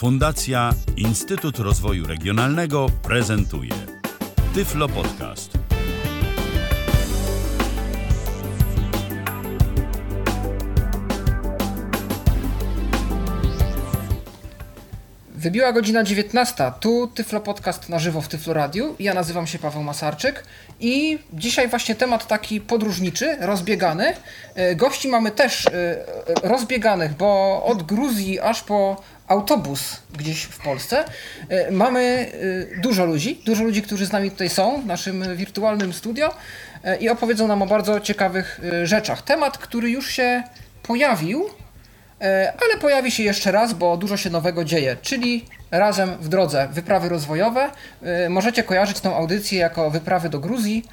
Fundacja Instytut Rozwoju Regionalnego prezentuje Tyflo Podcast. Wybiła godzina 19. Tu Tyflo Podcast na żywo w Tyflo Radiu. Ja nazywam się Paweł Masarczyk i dzisiaj właśnie temat taki podróżniczy, rozbiegany. E, Gości mamy też e, rozbieganych, bo od Gruzji aż po autobus gdzieś w Polsce. E, Mamy e, dużo ludzi, dużo ludzi, którzy z nami tutaj są w naszym wirtualnym studio e, i opowiedzą nam o bardzo ciekawych rzeczach. Temat, który już się pojawił, ale pojawi się jeszcze raz, bo dużo się nowego dzieje, czyli razem w drodze wyprawy rozwojowe. Możecie kojarzyć tą audycję jako wyprawy do Gruzji.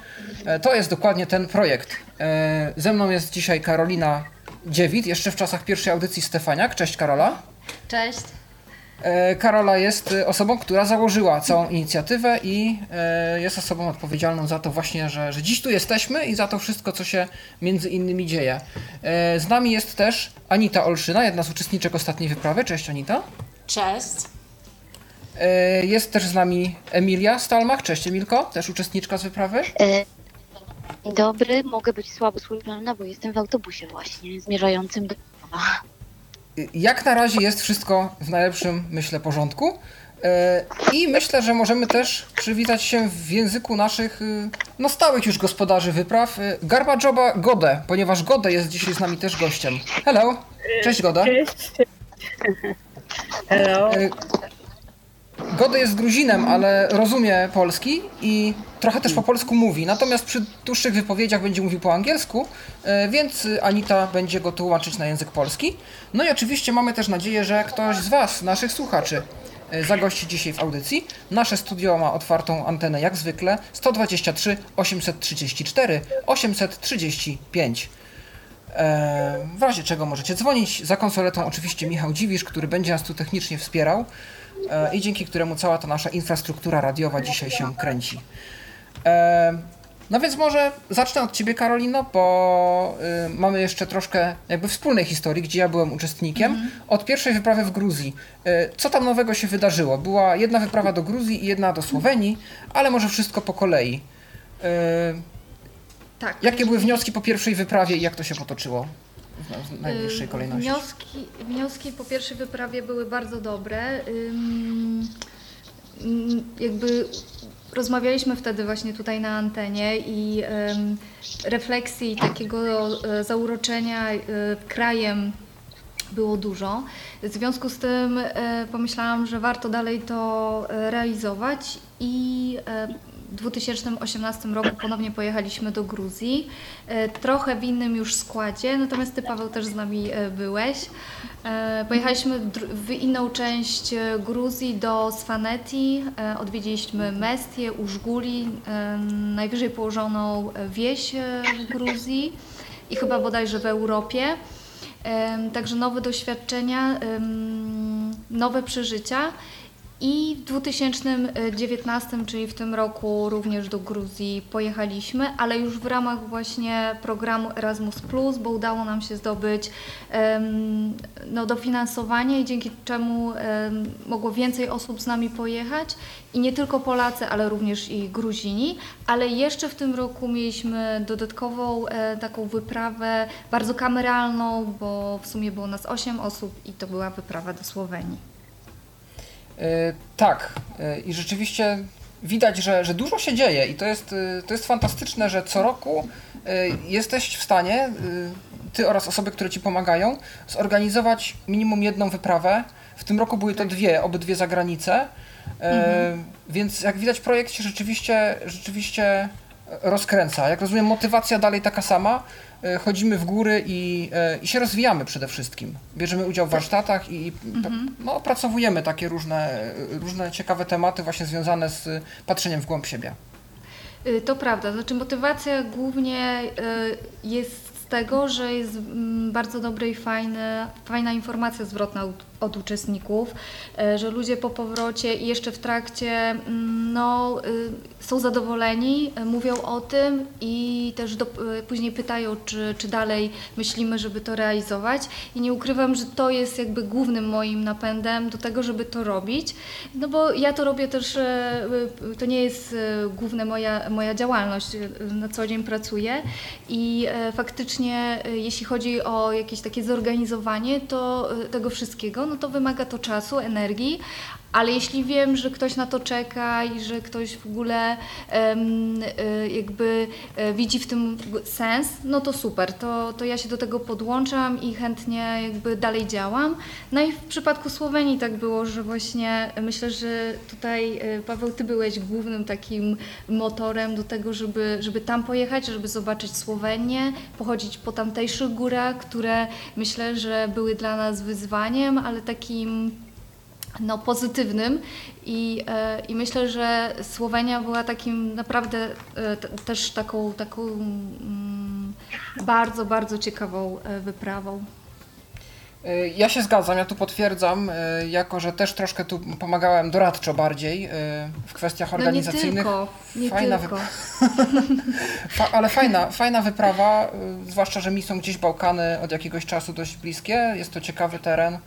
To jest dokładnie ten projekt. Ze mną jest dzisiaj Karolina Dziewit, jeszcze w czasach pierwszej audycji Stefaniak. Cześć Karola. Cześć. E, Karola jest e, osobą, która założyła całą inicjatywę i e, jest osobą odpowiedzialną za to właśnie, że, że dziś tu jesteśmy i za to wszystko, co się między innymi dzieje. Z nami jest też Anita Olszyna, jedna z uczestniczek ostatniej wyprawy. Cześć Anita. Cześć. Jest też z nami Emilia Stalmach. Cześć Emilko, też uczestniczka z wyprawy. Dzień dobry, mogę być słabo słyszalna, bo jestem w autobusie właśnie, zmierzającym do Jak na razie jest wszystko w najlepszym, myślę, porządku. E, I myślę, że możemy też przywitać się w języku naszych y, no, stałych już gospodarzy wypraw, y, Garbajoba Godę, ponieważ Gode jest dzisiaj z nami też gościem. Hello, cześć Goda. Cześć. Hello. Gode jest Gruzinem, ale rozumie polski i trochę też po polsku mówi. Natomiast przy dłuższych wypowiedziach będzie mówił po angielsku, e, więc Anita będzie go tłumaczyć na język polski. No i oczywiście mamy też nadzieję, że ktoś z Was, naszych słuchaczy, e, zagości dzisiaj w audycji. Nasze studio ma otwartą antenę jak zwykle 123 834 835. E, W razie czego możecie dzwonić. Za konsoletą oczywiście Michał Dziwisz, który będzie nas tu technicznie wspierał i dzięki któremu cała ta nasza infrastruktura radiowa dzisiaj się kręci. E, No więc może zacznę od Ciebie Karolino, bo y, mamy jeszcze troszkę jakby wspólnej historii, gdzie ja byłem uczestnikiem. Od pierwszej wyprawy w Gruzji. Y, Co tam nowego się wydarzyło? Była jedna wyprawa do Gruzji i jedna do Słowenii, ale może wszystko po kolei. Y, Tak. Jakie były wnioski po pierwszej wyprawie i jak to się potoczyło w, najbliższej Y, kolejności? Wnioski, wnioski po pierwszej wyprawie były bardzo dobre. Ym, jakby rozmawialiśmy wtedy właśnie tutaj na antenie i refleksji takiego e, zauroczenia e, krajem było dużo. W związku z tym e, pomyślałam, że warto dalej to realizować i 2018 roku ponownie pojechaliśmy do Gruzji, e, trochę w innym już składzie, natomiast Ty Paweł też z nami e, byłeś. E, Pojechaliśmy w inną część Gruzji do Svaneti, odwiedziliśmy Mestię, Użguli, najwyżej położoną wieś w Gruzji i chyba bodajże w Europie. Także nowe doświadczenia, nowe przeżycia. I w 2019, czyli w tym roku, również do Gruzji pojechaliśmy, ale już w ramach właśnie programu Erasmus, bo udało nam się zdobyć em, no, dofinansowanie i dzięki czemu em, mogło więcej osób z nami pojechać. I nie tylko Polacy, ale również i Gruzini. Ale jeszcze w tym roku mieliśmy dodatkową e, taką wyprawę, bardzo kameralną, bo w sumie było nas 8 osób i to była wyprawa do Słowenii. E, Tak, e, i rzeczywiście widać, że, że dużo się dzieje i to jest, e, to jest fantastyczne, że co roku jesteś w stanie, ty oraz osoby, które ci pomagają, zorganizować minimum jedną wyprawę. W tym roku były to dwie, obydwie za granicę. E, Więc jak widać, projekt się rzeczywiście, rzeczywiście rozkręca. Jak rozumiem, motywacja dalej taka sama. E, Chodzimy w góry i, e, i się rozwijamy przede wszystkim. Bierzemy udział w warsztatach i p- no, opracowujemy takie różne, różne ciekawe tematy właśnie związane z patrzeniem w głąb siebie. Y, To prawda, znaczy motywacja głównie y, jest tego, że jest mm, bardzo dobry i fajny, fajna informacja zwrotna od, uczestników, e, że ludzie po powrocie i jeszcze w trakcie mm, no, y, są zadowoleni, e, mówią o tym i też do, e, później pytają, czy, czy dalej myślimy, żeby to realizować. I nie ukrywam, że to jest jakby głównym moim napędem do tego, żeby to robić, no bo ja to robię też, to nie jest główna moja, moja działalność, na co dzień pracuję i faktycznie jeśli chodzi o jakieś takie zorganizowanie to tego wszystkiego, no to wymaga to czasu, energii, ale jeśli wiem, że ktoś na to czeka i że ktoś w ogóle e, jakby e, widzi w tym sens, no to super, to, to ja się do tego podłączam i chętnie jakby dalej działam. No i w przypadku Słowenii tak było, że właśnie myślę, że tutaj e, Paweł, ty byłeś głównym takim motorem do tego, żeby, żeby tam pojechać, żeby zobaczyć Słowenię, pochodzić po tamtejszych górach, które myślę, że były dla nas wyzwaniem, ale takim no, pozytywnym I, e, i myślę, że Słowenia była takim naprawdę e, też taką, taką mm, bardzo, bardzo ciekawą e, wyprawą. Ja się zgadzam, ja tu potwierdzam, jako że też troszkę tu pomagałem doradczo bardziej w kwestiach No nie organizacyjnych. tylko, nie Fajna tylko. Fa- ale fajna, fajna wyprawa, zwłaszcza, że mi są gdzieś Bałkany od jakiegoś czasu dość bliskie. Jest to ciekawy teren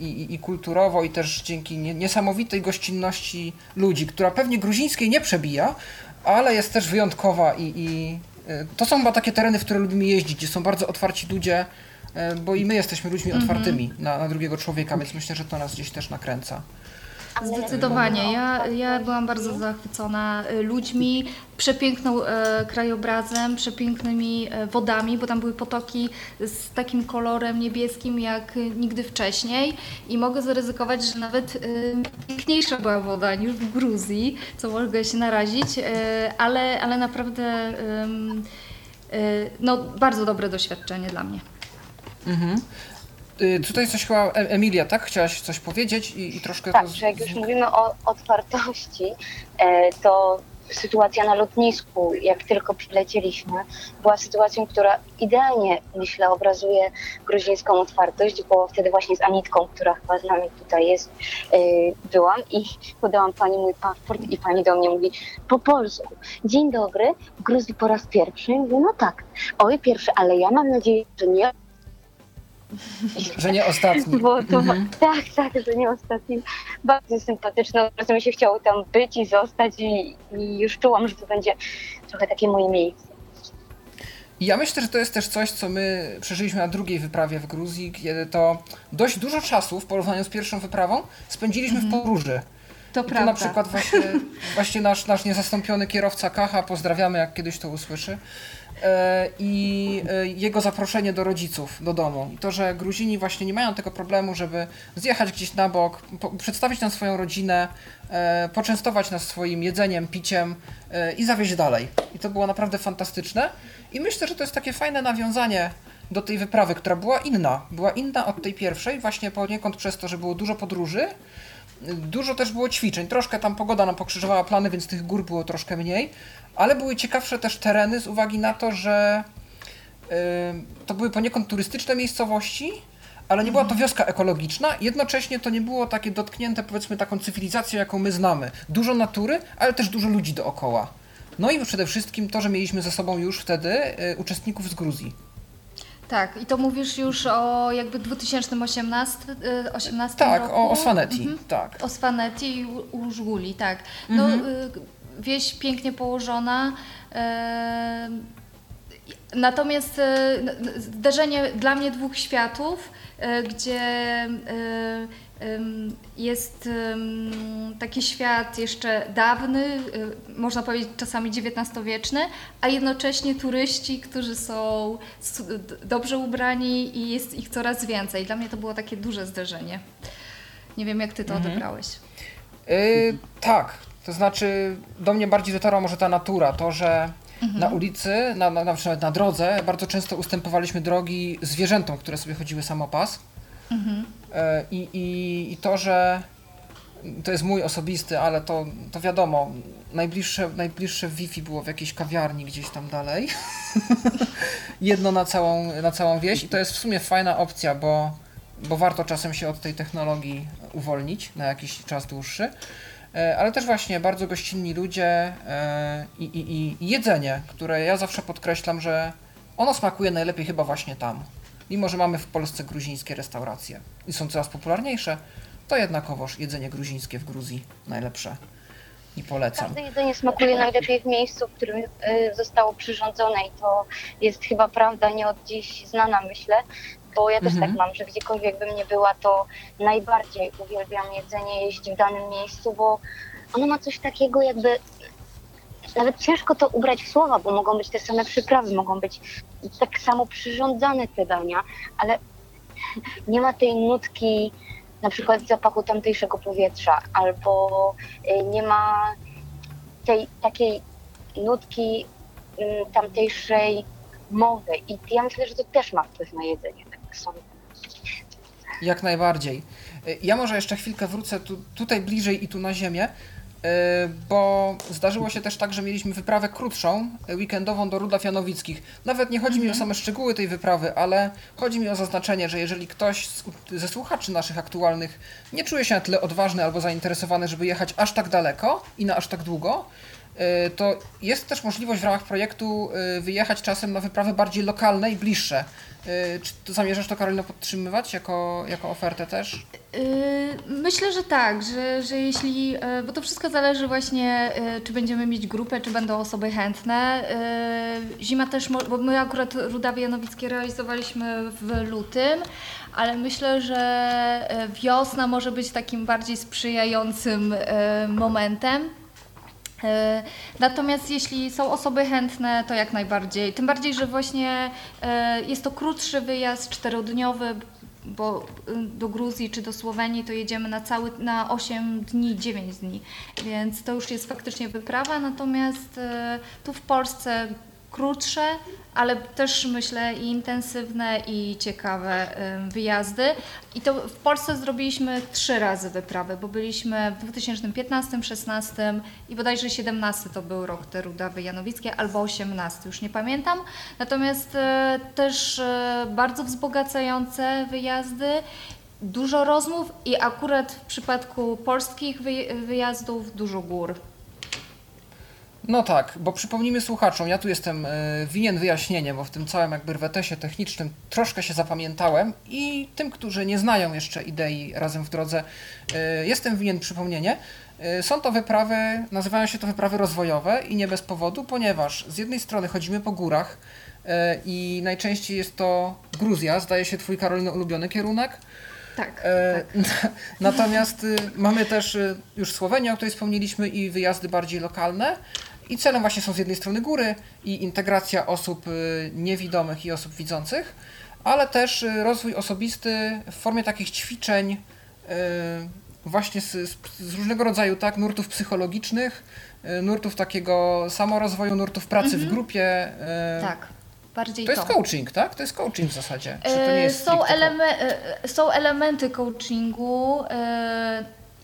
i, i, i kulturowo, i też dzięki nie, niesamowitej gościnności ludzi, która pewnie gruzińskiej nie przebija, ale jest też wyjątkowa i, i y, to są chyba takie tereny, w które lubimy jeździć, gdzie są bardzo otwarci ludzie, y, bo i my jesteśmy ludźmi otwartymi na, na drugiego człowieka, więc myślę, że to nas gdzieś też nakręca. Zdecydowanie. Ja, ja byłam bardzo zachwycona y, ludźmi, przepiękną e, krajobrazem, przepięknymi e, wodami, bo tam były potoki z takim kolorem niebieskim jak nigdy wcześniej i mogę zaryzykować, że nawet y, piękniejsza była woda niż w Gruzji, co mogę się narazić, e, ale, ale naprawdę ym, y, no, bardzo dobre doświadczenie dla mnie. Mhm. Y, Tutaj coś chyba, E- Emilia, tak? Chciałaś coś powiedzieć i, i troszkę Tak, to... że jak już mówimy o otwartości, e, to sytuacja na lotnisku, jak tylko przylecieliśmy, była sytuacją, która idealnie, myślę, obrazuje gruzińską otwartość, bo wtedy właśnie z Anitką, która chyba z nami tutaj jest, e, byłam i podałam pani mój paszport i pani do mnie mówi po polsku, dzień dobry, w Gruzji po raz pierwszy. Ja mówię, no tak, oj pierwszy, ale ja mam nadzieję, że nie Że nie ostatni. bo to, Mhm. tak, tak, że nie ostatnim. Bardzo sympatyczne, prostu mi się chciało tam być i zostać i, i już czułam, że to będzie trochę takie moje miejsce. I ja myślę, że to jest też coś, co my przeżyliśmy na drugiej wyprawie w Gruzji, kiedy to dość dużo czasu w porównaniu z pierwszą wyprawą spędziliśmy w podróży. To I tu na przykład właśnie, właśnie nasz, nasz niezastąpiony kierowca Kacha, pozdrawiamy jak kiedyś to usłyszy, i e, jego zaproszenie do rodziców, do domu. I to, że Gruzini właśnie nie mają tego problemu, żeby zjechać gdzieś na bok, przedstawić nam swoją rodzinę, e, poczęstować nas swoim jedzeniem, piciem e, i zawieźć dalej. I to było naprawdę fantastyczne. I myślę, że to jest takie fajne nawiązanie do tej wyprawy, która była inna. Była inna od tej pierwszej, właśnie poniekąd przez to, że było dużo podróży, Dużo też było ćwiczeń. Troszkę tam pogoda nam pokrzyżowała plany, więc tych gór było troszkę mniej, ale były ciekawsze też tereny z uwagi na to, że y, to były poniekąd turystyczne miejscowości, ale nie była to wioska ekologiczna. Jednocześnie to nie było takie dotknięte, powiedzmy, taką cywilizacją, jaką my znamy. Dużo natury, ale też dużo ludzi dookoła. No i przede wszystkim to, że mieliśmy ze sobą już wtedy y, uczestników z Gruzji. Tak, i to mówisz już o jakby 2018 y, 18 Tak, roku? o, o Swanetti, Mhm. tak. O Swanetti i u- u Żguli, tak. No, Mhm. y, wieś pięknie położona. e, Natomiast zderzenie dla mnie dwóch światów, gdzie jest taki świat jeszcze dawny, e, można powiedzieć czasami XIX-wieczny, a jednocześnie turyści, którzy są dobrze ubrani i jest ich coraz więcej. Dla mnie to było takie duże zderzenie. Nie wiem, jak ty to odebrałeś. Yy, tak, to znaczy do mnie bardziej dotarła może ta natura, to, że na ulicy, na, na, na, przykład na drodze, bardzo często ustępowaliśmy drogi zwierzętom, które sobie chodziły samopas. Yy, i, i, I to, że to jest mój osobisty, ale to, to wiadomo, najbliższe, najbliższe Wi-Fi było w jakiejś kawiarni gdzieś tam dalej. Jedno na całą, na całą wieś i to jest w sumie fajna opcja, bo, bo warto czasem się od tej technologii uwolnić na jakiś czas dłuższy. E, ale też właśnie bardzo gościnni ludzie e, i, i, i jedzenie, które ja zawsze podkreślam, że ono smakuje najlepiej chyba właśnie tam. Mimo, że mamy w Polsce gruzińskie restauracje i są coraz popularniejsze, to jednakowoż jedzenie gruzińskie w Gruzji najlepsze i polecam. Każde jedzenie smakuje najlepiej w miejscu, w którym y, zostało przyrządzone i to jest chyba prawda nie od dziś znana, myślę, bo ja też Mhm. tak mam, że gdziekolwiek bym nie była, to najbardziej uwielbiam jedzenie jeść w danym miejscu, bo ono ma coś takiego jakby nawet ciężko to ubrać w słowa, bo mogą być te same przyprawy, mogą być tak samo przyrządzane te dania, ale nie ma tej nutki na przykład zapachu tamtejszego powietrza, albo y, nie ma tej takiej nutki mm, tamtejszej mowy. I ja myślę, że to też ma wpływ na jedzenie, tak. Jak najbardziej. Y, Ja może jeszcze chwilkę wrócę tu, tutaj bliżej i tu na ziemię, bo zdarzyło się też tak, że mieliśmy wyprawę krótszą, y, weekendową do Rudlaw Janowickich. Nawet nie chodzi mi o same szczegóły tej wyprawy, ale chodzi mi o zaznaczenie, że jeżeli ktoś z, ze słuchaczy naszych aktualnych nie czuje się na tyle odważny albo zainteresowany, żeby jechać aż tak daleko i na aż tak długo, to jest też możliwość w ramach projektu y, wyjechać czasem na wyprawy bardziej lokalne i bliższe. Y, Czy to zamierzasz to, Karolina, podtrzymywać jako, jako ofertę też? Myślę, że tak, że, że jeśli, bo to wszystko zależy właśnie, czy będziemy mieć grupę, czy będą osoby chętne. Zima też, bo my akurat Rudawie Janowickie realizowaliśmy w lutym, ale myślę, że wiosna może być takim bardziej sprzyjającym momentem. E, Natomiast jeśli są osoby chętne, to jak najbardziej. Tym bardziej, że właśnie e, jest to krótszy wyjazd, czterodniowy, bo y, do Gruzji czy do Słowenii to jedziemy na cały, na 8 dni, 9 dni, więc to już jest faktycznie wyprawa, natomiast e, tu w Polsce krótsze, ale też myślę i intensywne i ciekawe wyjazdy. I to w Polsce zrobiliśmy trzy razy wyprawy, bo byliśmy w 2015, 2016 i bodajże 17 to był rok te Rudawy Janowickie, albo 18, już nie pamiętam. Natomiast e, też e, bardzo wzbogacające wyjazdy, dużo rozmów i akurat w przypadku polskich wyj- wyjazdów dużo gór. No tak, bo przypomnijmy słuchaczom, ja tu jestem y, winien wyjaśnienie, bo w tym całym jakby rwetesie technicznym troszkę się zapamiętałem i tym, którzy nie znają jeszcze idei Razem w Drodze, y, jestem winien przypomnienie. Y, Są to wyprawy, nazywają się to wyprawy rozwojowe i nie bez powodu, ponieważ z jednej strony chodzimy po górach i najczęściej jest to Gruzja, zdaje się twój Karolino ulubiony kierunek. Tak, E, Natomiast y, mamy też y, już Słowenię, o której wspomnieliśmy, i wyjazdy bardziej lokalne. I celem właśnie są z jednej strony góry i integracja osób y, niewidomych i osób widzących, ale też y, rozwój osobisty w formie takich ćwiczeń y, właśnie z, z, różnego rodzaju tak, nurtów psychologicznych, nurtów takiego samorozwoju, nurtów pracy w grupie. tak. Bardziej To jest to. coaching, tak? To jest coaching w zasadzie. Czy to nie jest są, eleme- są elementy coachingu.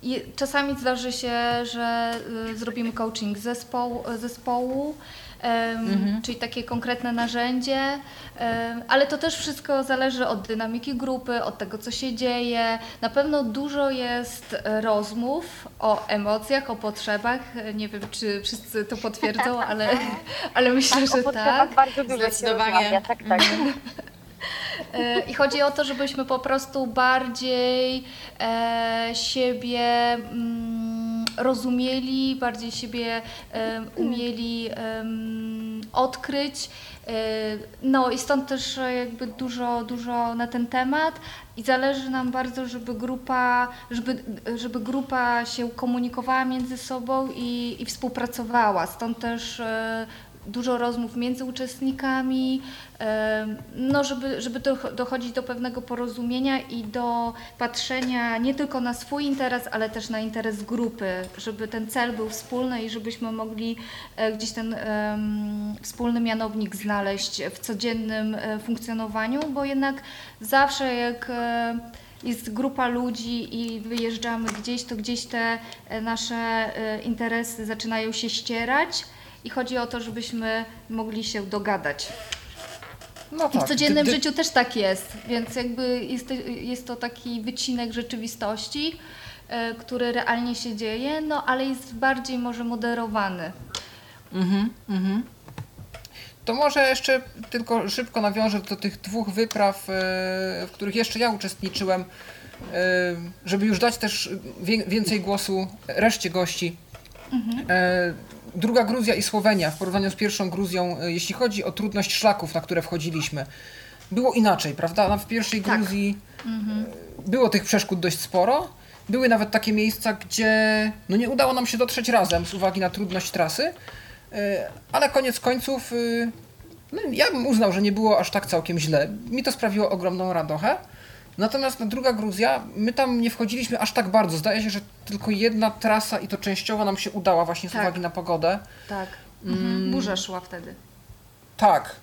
I Czasami zdarzy się, że e, zrobimy coaching zespołu, zespołu em, czyli takie konkretne narzędzie, ale to też wszystko zależy od dynamiki grupy, od tego, co się dzieje. Na pewno dużo jest rozmów o emocjach, o potrzebach. Nie wiem, czy wszyscy to potwierdzą, ale, ale myślę, o że tak. bardzo dużo się Zdecydowanie. rozmawia, tak, tak. E, I chodzi o to, żebyśmy po prostu bardziej e, siebie mm, rozumieli, bardziej siebie e, umieli odkryć. No i stąd też jakby dużo, dużo na ten temat i zależy nam bardzo, żeby grupa, żeby, żeby grupa się komunikowała między sobą i, i współpracowała. Stąd też dużo rozmów między uczestnikami, no żeby, żeby doch- dochodzić do pewnego porozumienia i do patrzenia nie tylko na swój interes, ale też na interes grupy, żeby ten cel był wspólny i żebyśmy mogli e, gdzieś ten wspólny mianownik znaleźć w codziennym e, funkcjonowaniu, bo jednak zawsze jak e, jest grupa ludzi i wyjeżdżamy gdzieś, to gdzieś te nasze interesy zaczynają się ścierać i chodzi o to, żebyśmy mogli się dogadać. No I w tak, codziennym gdy- życiu też tak jest, więc jakby jest, to- jest to taki wycinek rzeczywistości, e, który realnie się dzieje, no ale jest bardziej może moderowany. Mhm, mhm. To może jeszcze tylko szybko nawiążę do tych dwóch wypraw, e, w których jeszcze ja uczestniczyłem, e, żeby już dać też więcej głosu reszcie gości. E, Druga Gruzja i Słowenia w porównaniu z pierwszą Gruzją, e, jeśli chodzi o trudność szlaków, na które wchodziliśmy, było inaczej, prawda? W pierwszej Tak. Gruzji e, było tych przeszkód dość sporo. Były nawet takie miejsca, gdzie no nie udało nam się dotrzeć razem z uwagi na trudność trasy, e, ale koniec końców no, ja bym uznał, że nie było aż tak całkiem źle. Mi to sprawiło ogromną radochę. Natomiast na druga Gruzja, my tam nie wchodziliśmy aż tak bardzo. Zdaje się, że tylko jedna trasa i to częściowo nam się udała właśnie z Tak. uwagi na pogodę. Tak. Mhm. Burza szła wtedy. Tak.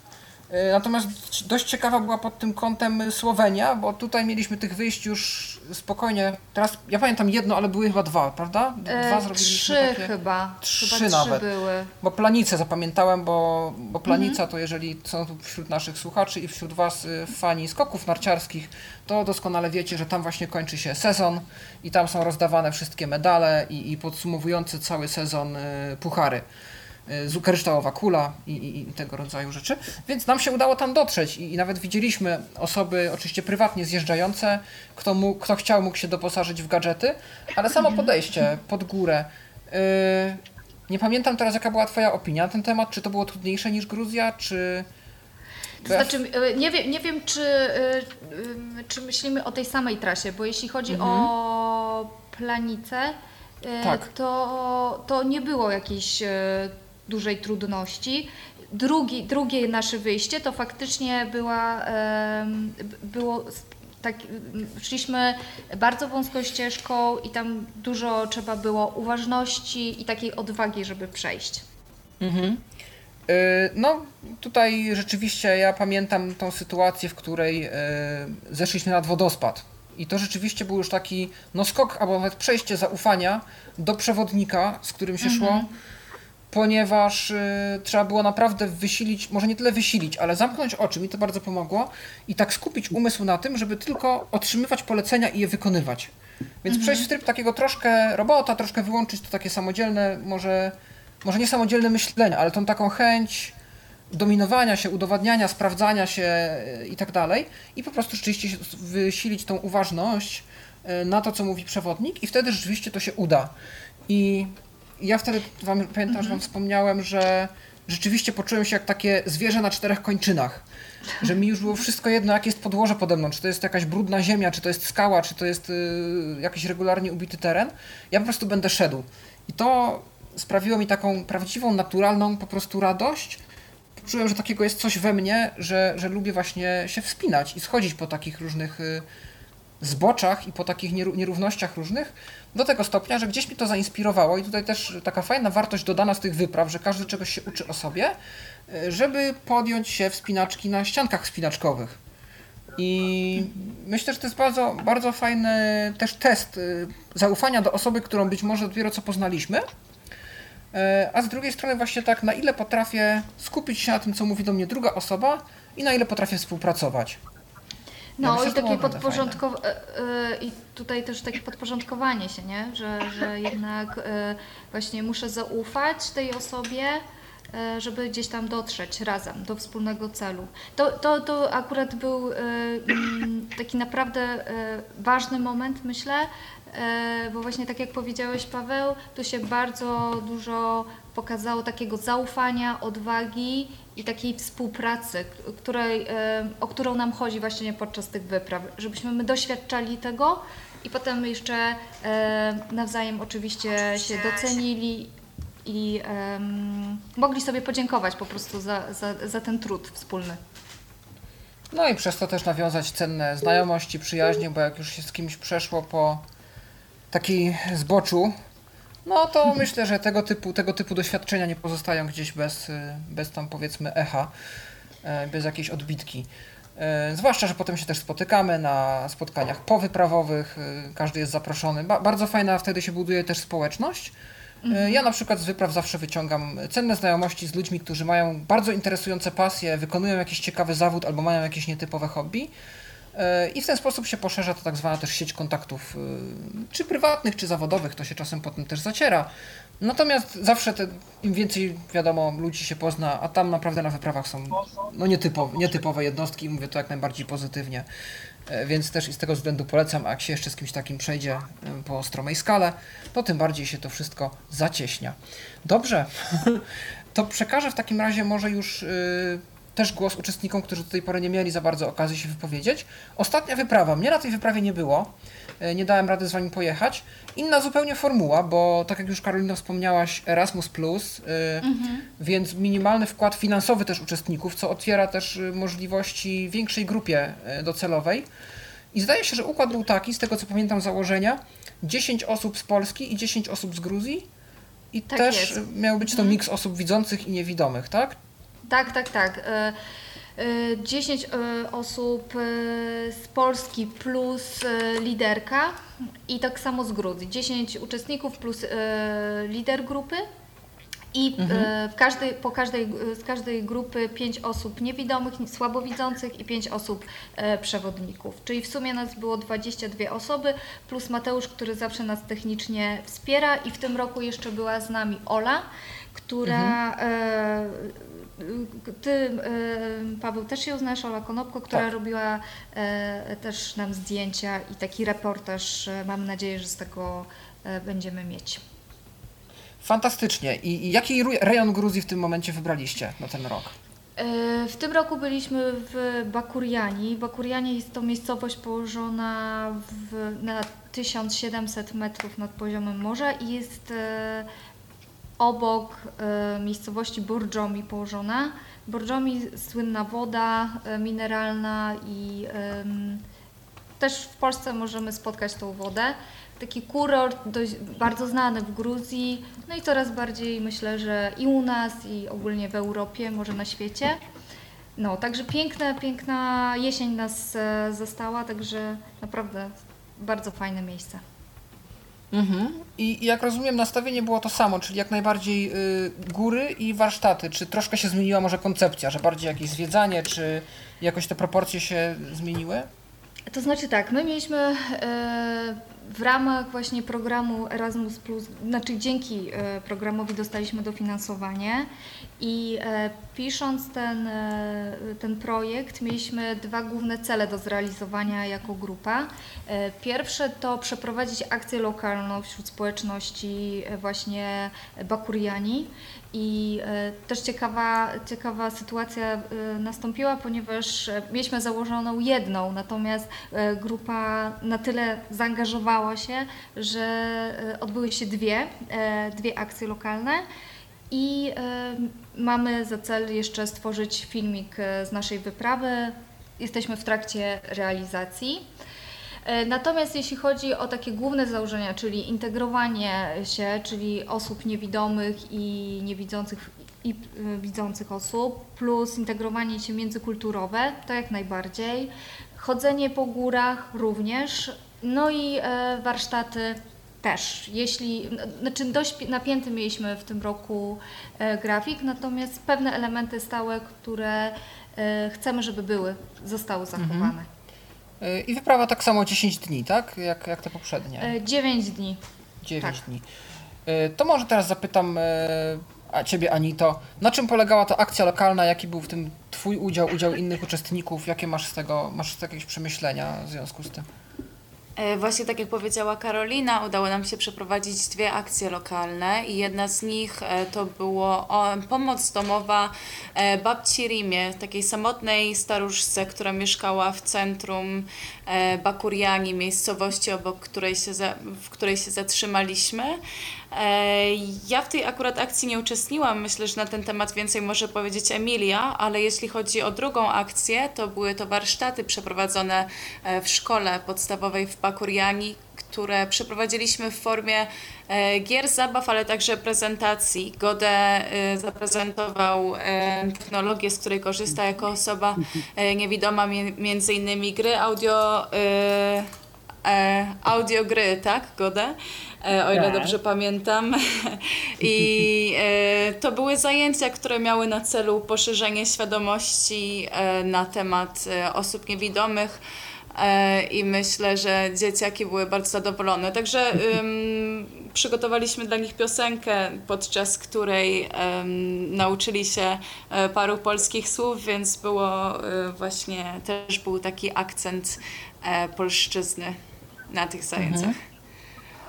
E, Natomiast dość ciekawa była pod tym kątem Słowenia, bo tutaj mieliśmy tych wyjść już spokojnie. Teraz ja pamiętam jedno, ale były chyba dwa, prawda? Dwa E, zrobiliśmy trzy takie. chyba. Trzy chyba trzy nawet. były. Bo planicę zapamiętałem, bo, bo planica Mhm. to jeżeli są tu wśród naszych słuchaczy i wśród Was y, fani skoków narciarskich, to doskonale wiecie, że tam właśnie kończy się sezon i tam są rozdawane wszystkie medale i, i podsumowujące cały sezon y, puchary. Y, Kryształowa kula i, i, i tego rodzaju rzeczy. Więc nam się udało tam dotrzeć i, i nawet widzieliśmy osoby oczywiście prywatnie zjeżdżające, kto, mógł, kto chciał mógł się doposażyć w gadżety, ale samo podejście pod górę. y, nie pamiętam teraz, jaka była Twoja opinia na ten temat. Czy to było trudniejsze niż Gruzja, czy. To znaczy, e, nie wiem, nie wiem czy, ym, czy myślimy o tej samej trasie, bo jeśli chodzi o planicę, Tak. to, to nie było jakiejś dużej trudności. Drugi, drugie nasze wyjście to faktycznie była, było tak, szliśmy bardzo wąską ścieżką i tam dużo trzeba było uważności i takiej odwagi, żeby przejść. Mhm. Y, No, tutaj rzeczywiście ja pamiętam tą sytuację, w której y, zeszliśmy nad wodospad. I to rzeczywiście był już taki no skok, albo nawet przejście zaufania do przewodnika, z którym się szło, ponieważ y, trzeba było naprawdę wysilić, może nie tyle wysilić, ale zamknąć oczy, mi to bardzo pomogło i tak skupić umysł na tym, żeby tylko otrzymywać polecenia i je wykonywać. Więc przejść w tryb takiego troszkę robota, troszkę wyłączyć to takie samodzielne, może, może nie samodzielne myślenie, ale tą taką chęć dominowania się, udowadniania, sprawdzania się y, i tak dalej i po prostu rzeczywiście wysilić tą uważność y, na to, co mówi przewodnik i wtedy rzeczywiście to się uda. I ja wtedy wam, pamiętam, że wam wspomniałem, że rzeczywiście poczułem się jak takie zwierzę na czterech kończynach. Że mi już było wszystko jedno, jakie jest podłoże pode mną, czy to jest jakaś brudna ziemia, czy to jest skała, czy to jest y, jakiś regularnie ubity teren. Ja po prostu będę szedł. I to sprawiło mi taką prawdziwą, naturalną po prostu radość. Czułem, że takiego jest coś we mnie, że, że lubię właśnie się wspinać i schodzić po takich różnych y, zboczach i po takich nieró- nierównościach różnych, do tego stopnia, że gdzieś mi to zainspirowało i tutaj też taka fajna wartość dodana z tych wypraw, że każdy czegoś się uczy o sobie, y, żeby podjąć się wspinaczki na ściankach wspinaczkowych. I myślę, że to jest bardzo, bardzo fajny też test y, zaufania do osoby, którą być może dopiero co poznaliśmy. E, A z drugiej strony właśnie tak, na ile potrafię skupić się na tym, co mówi do mnie druga osoba i na ile potrafię współpracować. Ja No myślę, i takie podporządkowanie, i tutaj też takie podporządkowanie się, nie? Że, że jednak e, właśnie muszę zaufać tej osobie, e, żeby gdzieś tam dotrzeć razem do wspólnego celu. To, to, to akurat był e, mm, taki naprawdę e, ważny moment, myślę, e, bo właśnie tak jak powiedziałeś Paweł, tu się bardzo dużo pokazało takiego zaufania, odwagi i takiej współpracy, której, e, o którą nam chodzi właśnie podczas tych wypraw, żebyśmy my doświadczali tego i potem jeszcze e, nawzajem oczywiście się docenili i mogli sobie podziękować po prostu za, za, za ten trud wspólny. No i przez to też nawiązać cenne znajomości, przyjaźnie, bo jak już się z kimś przeszło po takiej zboczu, no to myślę, że tego typu, tego typu doświadczenia nie pozostają gdzieś bez, y, bez tam powiedzmy echa, e, bez jakiejś odbitki. E, zwłaszcza, że potem się też spotykamy na spotkaniach powyprawowych, e, każdy jest zaproszony. Ba bardzo fajna wtedy się buduje też społeczność. E, ja na przykład z wypraw zawsze wyciągam cenne znajomości z ludźmi, którzy mają bardzo interesujące pasje, wykonują jakiś ciekawy zawód albo mają jakieś nietypowe hobby. E, I w ten sposób się poszerza ta tak zwana też sieć kontaktów, e, czy prywatnych, czy zawodowych, to się czasem potem też zaciera. Natomiast zawsze te, im więcej, wiadomo, ludzi się pozna, a tam naprawdę na wyprawach są no, nietypowe, nietypowe jednostki mówię to jak najbardziej pozytywnie. E, Więc też i z tego względu polecam, a jak się jeszcze z kimś takim przejdzie po stromej skale, to tym bardziej się to wszystko zacieśnia. Dobrze, to przekażę w takim razie może już y, też głos uczestnikom, którzy do tej pory nie mieli za bardzo okazji się wypowiedzieć. Ostatnia wyprawa, mnie na tej wyprawie nie było, y, nie dałem rady z wami pojechać. Inna zupełnie formuła, bo tak jak już Karolina wspomniałaś, Erasmus, y, więc minimalny wkład finansowy też uczestników, co otwiera też y, możliwości większej grupie docelowej. I zdaje się, że układ był taki, z tego co pamiętam założenia, 10 osób z Polski i 10 osób z Gruzji. I Tak też jest. miał być to miks osób widzących i niewidomych, tak? Tak, tak, tak. E, e, 10 e, osób e, z Polski plus e, liderka i tak samo z Gruzji. 10 uczestników plus e, lider grupy. I e, w każdej, po każdej, z każdej grupy 5 osób niewidomych, słabowidzących i 5 osób e, przewodników. Czyli w sumie nas było 22 osoby, plus Mateusz, który zawsze nas technicznie wspiera i w tym roku jeszcze była z nami Ola, która e, ty, e, Paweł, też ją znasz, Ola Konopko, która Tak. robiła e, też nam zdjęcia i taki reportaż. Mam nadzieję, że z tego e, będziemy mieć. Fantastycznie. I, i jaki rejon Gruzji w tym momencie wybraliście na ten rok? E, W tym roku byliśmy w Bakuriani. Bakuriani jest to miejscowość położona w, na 1700 metrów nad poziomem morza i jest obok e, miejscowości Borjomi położona. Borjomi słynna woda e, mineralna i też w Polsce możemy spotkać tą wodę. Taki kurort dość, bardzo znany w Gruzji, no i coraz bardziej myślę, że i u nas, i ogólnie w Europie, może na świecie. No, także piękna, piękna jesień nas e, zastała, także naprawdę bardzo fajne miejsce. Mhm. I, jak rozumiem, nastawienie było to samo, czyli jak najbardziej y, góry i warsztaty. Czy troszkę się zmieniła może koncepcja, że bardziej jakieś zwiedzanie, czy jakoś te proporcje się zmieniły? To znaczy tak, my mieliśmy e, w ramach właśnie programu Erasmus, znaczy dzięki e, programowi dostaliśmy dofinansowanie i e, pisząc ten, ten projekt mieliśmy dwa główne cele do zrealizowania jako grupa. Pierwsze to przeprowadzić akcję lokalną wśród społeczności właśnie Bakuriani i e, też ciekawa, ciekawa sytuacja e, nastąpiła, ponieważ e, mieliśmy założoną jedną, natomiast grupa na tyle zaangażowała się, że odbyły się dwie, dwie akcje lokalne. I mamy za cel jeszcze stworzyć filmik z naszej wyprawy. Jesteśmy w trakcie realizacji. E, Natomiast jeśli chodzi o takie główne założenia, czyli integrowanie się, czyli osób niewidomych i niewidzących i e, widzących osób, plus integrowanie się międzykulturowe, to jak najbardziej. Chodzenie po górach również, no i e, warsztaty też. Jeśli, znaczy dość pi- napięty mieliśmy w tym roku grafik, natomiast pewne elementy stałe, które chcemy, żeby były, zostały zachowane. Y, I wyprawa tak samo 10 dni, tak? Jak, jak te poprzednie. E, 9 dni. 9 tak. dni. Y, To może teraz zapytam y, a Ciebie, Anito, na czym polegała ta akcja lokalna? Jaki był w tym Twój udział, udział innych uczestników? Jakie masz z tego, masz z tego jakieś przemyślenia w związku z tym? E, Właśnie tak jak powiedziała Karolina, udało nam się przeprowadzić dwie akcje lokalne i jedna z nich e, to było pomoc domowa e, babci Rimie, takiej samotnej staruszce, która mieszkała w centrum Bakuriani, miejscowości, obok której się, w której się zatrzymaliśmy. Ja w tej akurat akcji nie uczestniłam, myślę, że na ten temat więcej może powiedzieć Emilia, ale jeśli chodzi o drugą akcję, to były to warsztaty przeprowadzone e, w szkole podstawowej w Bakuriani, które przeprowadziliśmy w formie e, gier, zabaw, ale także prezentacji. Gode e, zaprezentował technologię, z której korzysta jako osoba niewidoma, mi- między innymi gry audio, e, audiogry, tak, Gode? E, o ile Tak. dobrze pamiętam. I e, to były zajęcia, które miały na celu poszerzenie świadomości e, na temat e, osób niewidomych. E, I myślę, że dzieciaki były bardzo zadowolone. Także ym, przygotowaliśmy dla nich piosenkę, podczas której em, nauczyli się paru polskich słów, więc było e, właśnie też był taki akcent polszczyzny na tych zajęciach.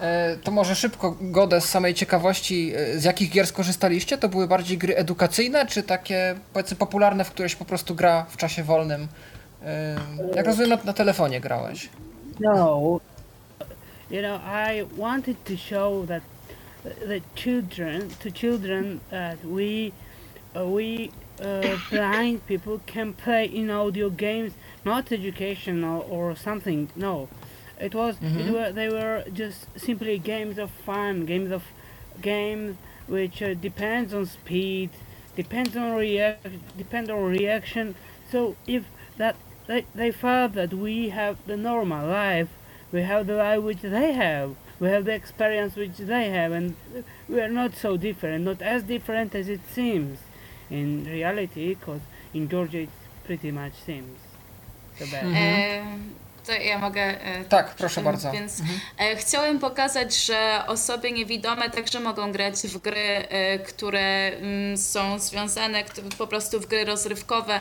E, To może szybko, Godę, z samej ciekawości, e, z jakich gier skorzystaliście? To były bardziej gry edukacyjne, czy takie, powiedzmy, popularne, w które się po prostu gra w czasie wolnym? E, Jak rozumiem, na, na telefonie grałeś. No, you know, I wanted to show that the children, to children, that we, uh, we uh, blind people can play in audio games, not education or, or something. No, it was, it mm-hmm. were, they were just simply games of fun, games of games which uh, depends on speed, depends on react, depend on reaction. So if that they, they felt that we have the normal life, we have the life which they have, we have the experience which they have, and we are not so different, not as different as it seems in reality, because in Georgia it pretty much seems the best. E, to ja mogę. e, Tak, proszę bardzo. Więc e, chciałem pokazać, że osoby niewidome także mogą grać w gry, e, które mm, są związane po prostu w gry rozrywkowe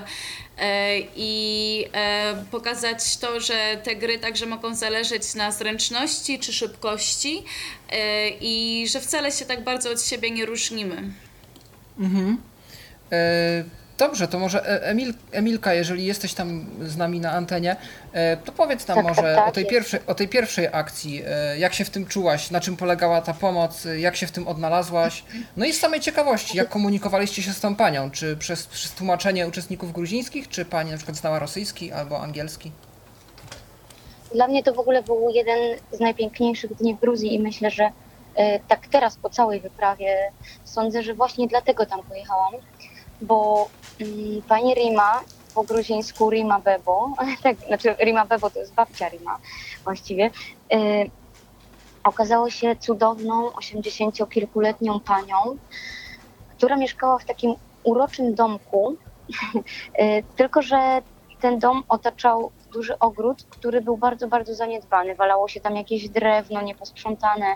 e, i e, pokazać to, że te gry także mogą zależeć na zręczności czy szybkości e, i że wcale się tak bardzo od siebie nie różnimy. E, Dobrze, to może E- Emil, Emilka, jeżeli jesteś tam z nami na antenie, e, to powiedz nam Tak, może tak, tak, o, tej jest. pierwszej, o tej pierwszej akcji. e, Jak się w tym czułaś, na czym polegała ta pomoc, jak się w tym odnalazłaś? No i z samej ciekawości, jak komunikowaliście się z tą panią? Czy przez, przez tłumaczenie uczestników gruzińskich, czy pani na przykład znała rosyjski albo angielski? Dla mnie to w ogóle był jeden z najpiękniejszych dni w Gruzji i myślę, że tak teraz po całej wyprawie sądzę, że właśnie dlatego tam pojechałam, bo mm, pani Rima, po gruzińsku Rima Bebo, tak, znaczy Rima Bebo to jest babcia Rima właściwie, e, okazało się cudowną, 80-kilkuletnią panią, która mieszkała w takim uroczym domku, e, tylko że ten dom otaczał duży ogród, który był bardzo, bardzo zaniedbany. Walało się tam jakieś drewno nieposprzątane,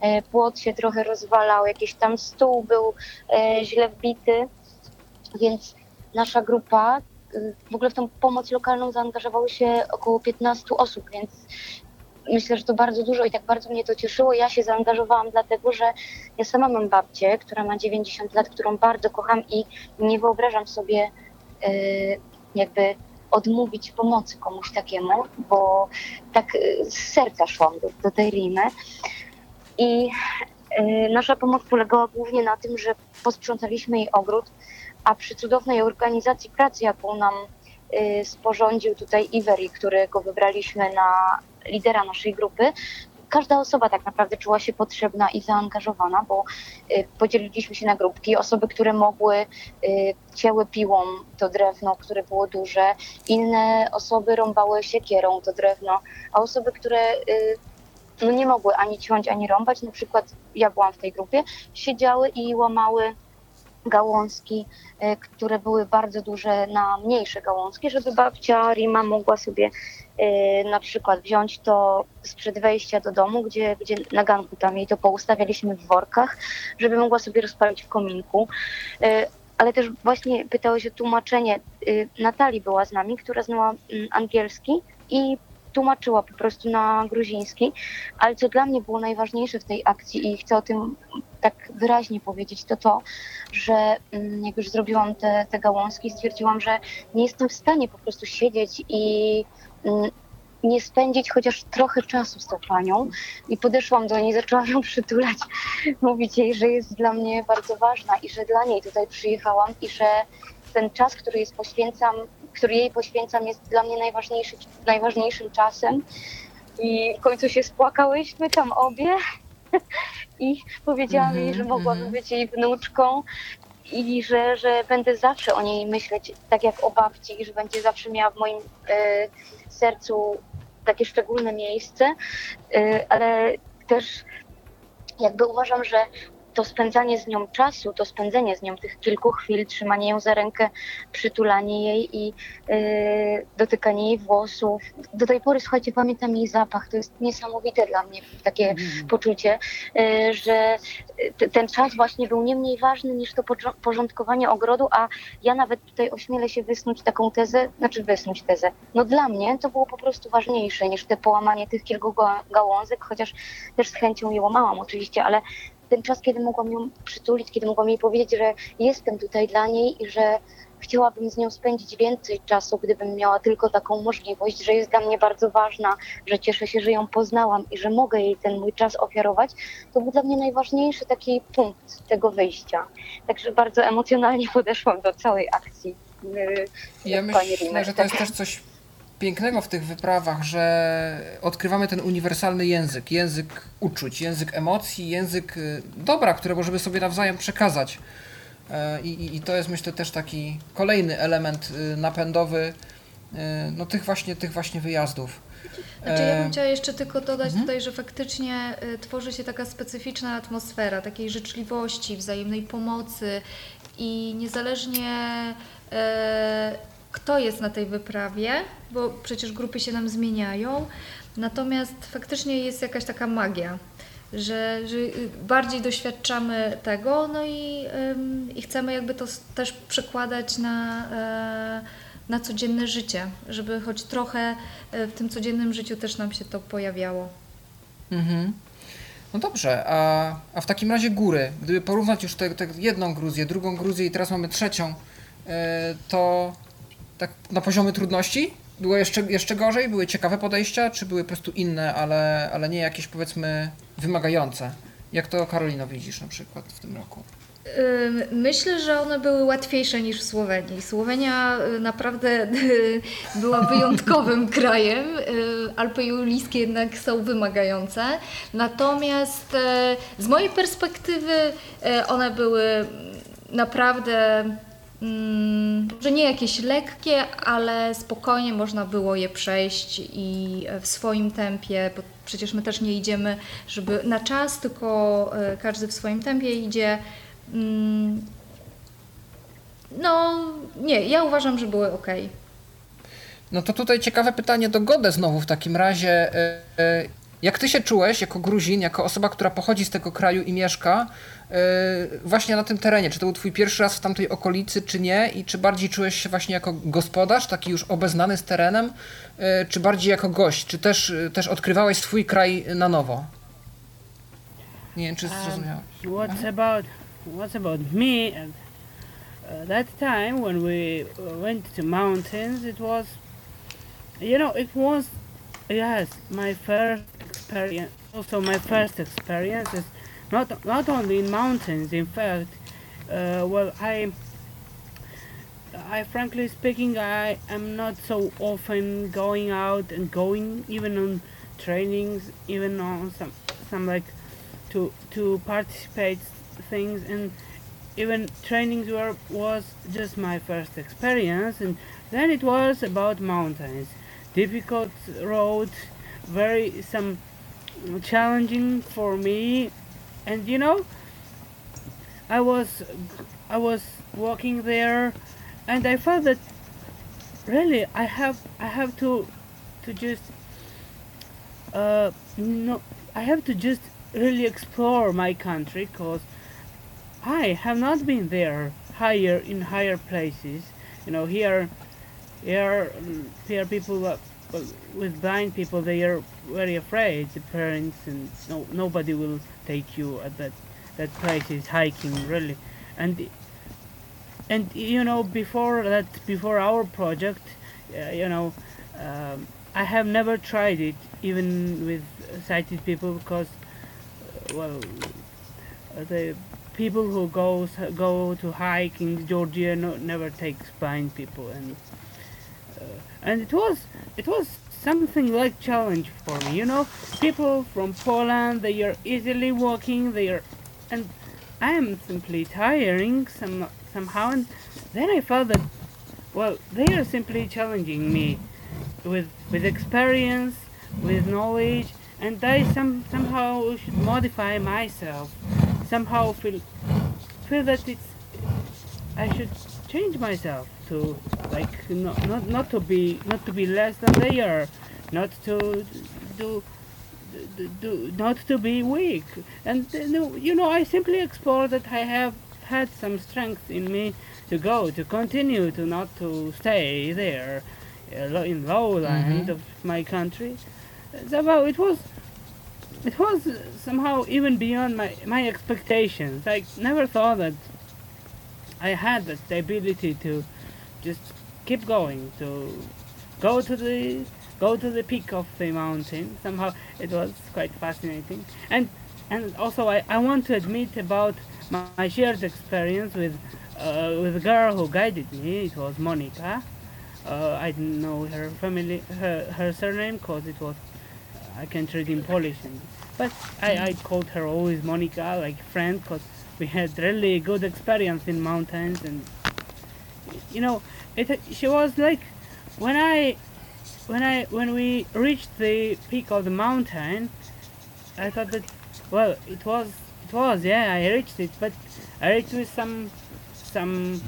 e, płot się trochę rozwalał, jakiś tam stół był e, źle wbity, więc nasza grupa, e, w ogóle w tą pomoc lokalną zaangażowało się około 15 osób, więc myślę, że to bardzo dużo i tak bardzo mnie to cieszyło. Ja się zaangażowałam dlatego, że ja sama mam babcię, która ma 90 lat, którą bardzo kocham i nie wyobrażam sobie e, jakby odmówić pomocy komuś takiemu, bo tak y, z serca szłam do, do tej Rimy. I y, nasza pomoc polegała głównie na tym, że posprzątaliśmy jej ogród, a przy cudownej organizacji pracy, jaką nam y, sporządził tutaj Iweri, którego wybraliśmy na lidera naszej grupy, każda osoba tak naprawdę czuła się potrzebna i zaangażowana, bo y, podzieliliśmy się na grupki. Osoby, które mogły, y, cięły piłą to drewno, które było duże, inne osoby rąbały siekierą to drewno, a osoby, które no nie mogły ani ciąć, ani rąbać, na przykład ja byłam w tej grupie, siedziały i łamały gałązki, y, które były bardzo duże na mniejsze gałązki, żeby babcia Rima mogła sobie y, na przykład wziąć to sprzed wejścia do domu, gdzie, gdzie na ganku tam jej to poustawialiśmy w workach, żeby mogła sobie rozpalić w kominku. Y, Ale też właśnie pytałeś o tłumaczenie. Natalii była z nami, która znała angielski i tłumaczyła po prostu na gruziński, ale co dla mnie było najważniejsze w tej akcji i chcę o tym tak wyraźnie powiedzieć, to to, że mm, jak już zrobiłam te, te gałązki, stwierdziłam, że nie jestem w stanie po prostu siedzieć i mm, nie spędzić chociaż trochę czasu z tą panią. I podeszłam do niej, zaczęłam ją przytulać, mówić jej, że jest dla mnie bardzo ważna i że dla niej tutaj przyjechałam i że ten czas, który jest poświęcam, który jej poświęcam, jest dla mnie najważniejszy, najważniejszym czasem. I w końcu się spłakałyśmy tam obie i powiedziałam jej, że mogłabym mhm. być jej wnuczką i że, że będę zawsze o niej myśleć tak jak o babci i że będzie zawsze miała w moim e, sercu takie szczególne miejsce, e, ale też jakby uważam, że to spędzanie z nią czasu, to spędzenie z nią tych kilku chwil, trzymanie ją za rękę, przytulanie jej i yy, dotykanie jej włosów. Do tej pory, słuchajcie, pamiętam jej zapach. To jest niesamowite dla mnie takie poczucie, yy, że t- ten czas właśnie był nie mniej ważny niż to porządkowanie ogrodu, a ja nawet tutaj ośmielę się wysnuć taką tezę, znaczy wysnuć tezę. No dla mnie to było po prostu ważniejsze niż te połamanie tych kilku ga- gałązek, chociaż też z chęcią je łamałam oczywiście, ale ten czas, kiedy mogłam ją przytulić, kiedy mogłam jej powiedzieć, że jestem tutaj dla niej i że chciałabym z nią spędzić więcej czasu, gdybym miała tylko taką możliwość, że jest dla mnie bardzo ważna, że cieszę się, że ją poznałam i że mogę jej ten mój czas ofiarować, to był dla mnie najważniejszy taki punkt tego wyjścia. Także bardzo emocjonalnie podeszłam do całej akcji. yy, Ja pani myślę, że to jest też coś pięknego w tych wyprawach, że odkrywamy ten uniwersalny język, język uczuć, język emocji, język y, dobra, które możemy sobie nawzajem przekazać. E, I, i- to jest myślę też taki kolejny element y, napędowy y, no, tych, właśnie, tych właśnie wyjazdów. Znaczy, ja E, bym chciała jeszcze tylko dodać mhm. tutaj, że faktycznie tworzy się taka specyficzna atmosfera takiej życzliwości, wzajemnej pomocy i niezależnie e, kto jest na tej wyprawie, bo przecież grupy się nam zmieniają, natomiast faktycznie jest jakaś taka magia. Że, że bardziej doświadczamy tego, no i, i chcemy jakby to też przekładać na, e, na codzienne życie, żeby choć trochę e, w tym codziennym życiu też nam się to pojawiało. Mhm. No dobrze, a, a w takim razie góry, gdyby porównać już tę tę jedną Gruzję, drugą Gruzję i teraz mamy trzecią, e, to tak na poziomie trudności było jeszcze, jeszcze gorzej? Były ciekawe podejścia, czy były po prostu inne, ale, ale nie jakieś powiedzmy wymagające? Jak to Karolino widzisz na przykład w tym roku? Myślę, że one były łatwiejsze niż w Słowenii. Słowenia y, naprawdę była wyjątkowym krajem. Y, Alpy Julijskie jednak są wymagające. Natomiast z mojej perspektywy one były naprawdę mm, że nie jakieś lekkie, ale spokojnie można było je przejść i e, w swoim tempie, bo przecież my też nie idziemy, żeby na czas, tylko e, każdy w swoim tempie idzie. Mm, No, nie, ja uważam, że były ok. No to tutaj ciekawe pytanie do Godę znowu w takim razie. Jak ty się czułeś jako Gruzin, jako osoba, która pochodzi z tego kraju i mieszka e, właśnie na tym terenie? Czy to był twój pierwszy raz w tamtej okolicy, czy nie? I czy bardziej czułeś się właśnie jako gospodarz, taki już obeznany z terenem, e, czy bardziej jako gość? Czy też, e, też odkrywałeś swój kraj na nowo? Nie wiem, czy zrozumiałeś. What's about what's about me? Uh, that time when we uh, went to mountains, it was, you know, it was, yes, my first experience. Also, my first experience is not not only in mountains. In fact, uh, well, I. I frankly speaking, I am not so often going out and going even on trainings, even on some some like to to participate things and even trainings were was just my first experience and then it was about mountains difficult roads very some challenging for me and you know i was i was walking there and i felt that really i have i have to to just uh no i have to just really explore my country because I have not been there higher in higher places. You know, here, here, here people well, with blind people they are very afraid. The parents and no nobody will take you at that that places hiking really, and and you know before that before our project, uh, you know, um, I have never tried it even with sighted people because well, uh, the people who goes go to hike in Georgia no, never takes blind people, and uh, and it was it was something like challenge for me. You know, people from Poland they are easily walking. They are, and I am simply tiring some somehow. And then I felt that, well, they are simply challenging me with with experience, with knowledge, and I some somehow should modify myself. Somehow feel feel that it's I should change myself to like not not not to be not to be less than they are, not to do. Do, do, not to be weak. And you know i simply explore that i have had some strength in me to go to continue to not to stay there uh, in lowland of my country. Somehow it was it was somehow even beyond my my expectations. I never thought that I had the ability to just keep going, to go to the go to the peak of the mountain. Somehow it was quite fascinating, and and also I, I want to admit about my, my shared experience with uh, with a girl who guided me. It was Monica. Uh, I didn't know her family her, her surname because it was I can't read in Polish, and, but I, I called her always Monica, like friend, because we had really good experience in mountains, and you know, it she was like when I when I when we reached the peak of the mountain, I thought that well, it was it was yeah, I reached it, but I reached with some some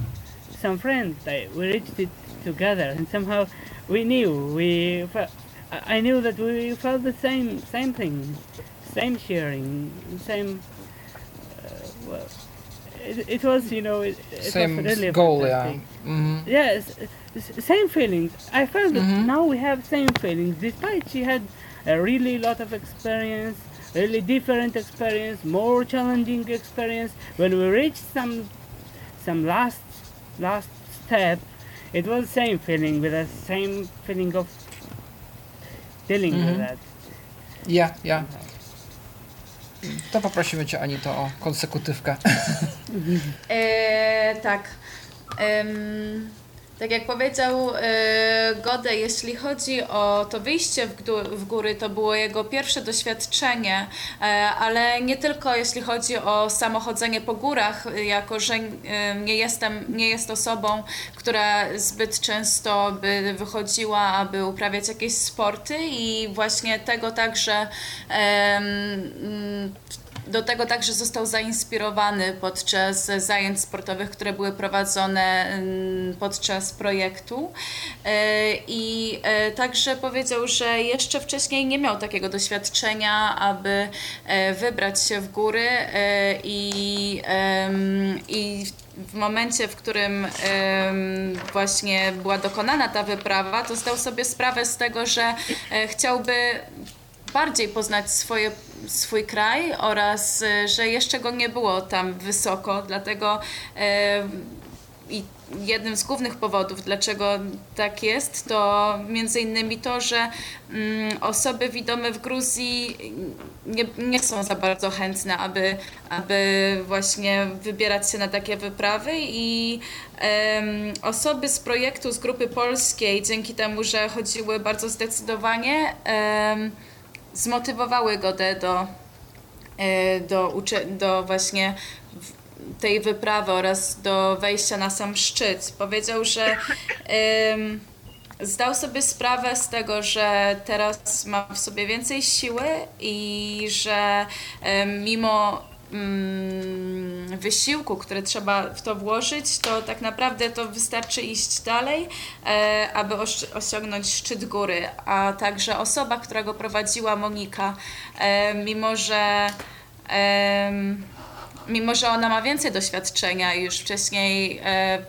some friends. I, we reached it together, and somehow we knew we. I knew that we felt the same same thing, same sharing, same. Uh, well, it, it was you know it, it Same was really goal, yeah. Fantastic. hmm Yes, same feelings. I felt that Mhm. now we have same feelings, despite she had a really lot of experience, really different experience, more challenging experience. When we reached some some last last step, it was same feeling with the same feeling of dealing with Mhm. that. Ja, ja. To poprosimy Cię, Anito, o konsekutywkę. E, tak. Tak jak powiedział e, Gode, jeśli chodzi o to wyjście w, góry, to było jego pierwsze doświadczenie, e, ale nie tylko jeśli chodzi o samochodzenie po górach, e, jako że nie jestem, nie jest osobą, która zbyt często by wychodziła, aby uprawiać jakieś sporty i właśnie tego także do tego także został zainspirowany podczas zajęć sportowych, które były prowadzone mm, podczas projektu. E, I e, także powiedział, że jeszcze wcześniej nie miał takiego doświadczenia, aby e, wybrać się w góry i, i w momencie, w którym właśnie była dokonana ta wyprawa, to zdał sobie sprawę z tego, że chciałby bardziej poznać swoje, swój kraj oraz e, że jeszcze go nie było tam wysoko, dlatego e, i jednym z głównych powodów, dlaczego tak jest, to między innymi to, że mm, osoby widome w Gruzji nie, nie są za bardzo chętne, aby, aby właśnie wybierać się na takie wyprawy. I osoby z projektu, z grupy polskiej, dzięki temu, że chodziły bardzo zdecydowanie, zmotywowały go de- do, e, do, do właśnie tej wyprawy oraz do wejścia na sam szczyt. Powiedział, że zdał sobie sprawę z tego, że teraz ma w sobie więcej siły i że mimo mm, wysiłku, który trzeba w to włożyć, to tak naprawdę to wystarczy iść dalej, e, aby osiągnąć szczyt góry. A także osoba, która go prowadziła, Monika, e, mimo że em, mimo że ona ma więcej doświadczenia już wcześniej e,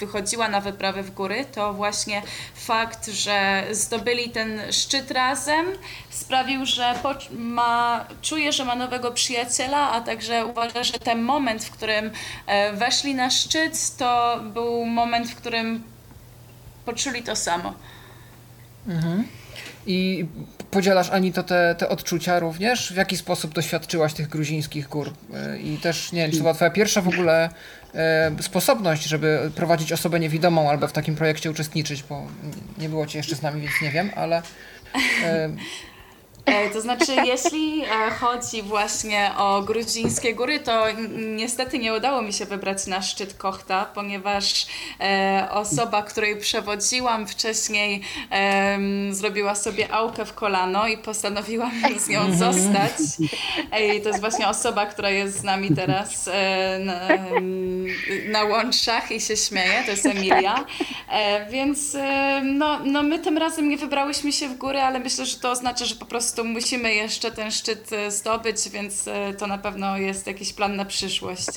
wychodziła na wyprawy w góry, to właśnie fakt, że zdobyli ten szczyt razem sprawił, że ma, czuje, że ma nowego przyjaciela, a także uważa, że ten moment, w którym e, weszli na szczyt, to był moment, w którym poczuli to samo. I podzielasz Ani to te, te odczucia również? W jaki sposób doświadczyłaś tych gruzińskich gór? E, I też nie wiem, czy to była twoja pierwsza w ogóle sposobność, żeby prowadzić osobę niewidomą albo w takim projekcie uczestniczyć, bo nie było cię jeszcze z nami, więc nie wiem, ale e, E, To znaczy, jeśli e, chodzi właśnie o gruzińskie góry, to niestety nie udało mi się wybrać na szczyt Kochta, ponieważ e, osoba, której przewodziłam wcześniej, zrobiła sobie aukę w kolano i postanowiłam z nią zostać. E, I to jest właśnie osoba, która jest z nami teraz e, na, na łączach i się śmieje, to jest Emilia. E, Więc e, no, no my tym razem nie wybrałyśmy się w góry, ale myślę, że to oznacza, że po prostu musimy jeszcze ten szczyt e, zdobyć, więc e, to na pewno jest jakiś plan na przyszłość.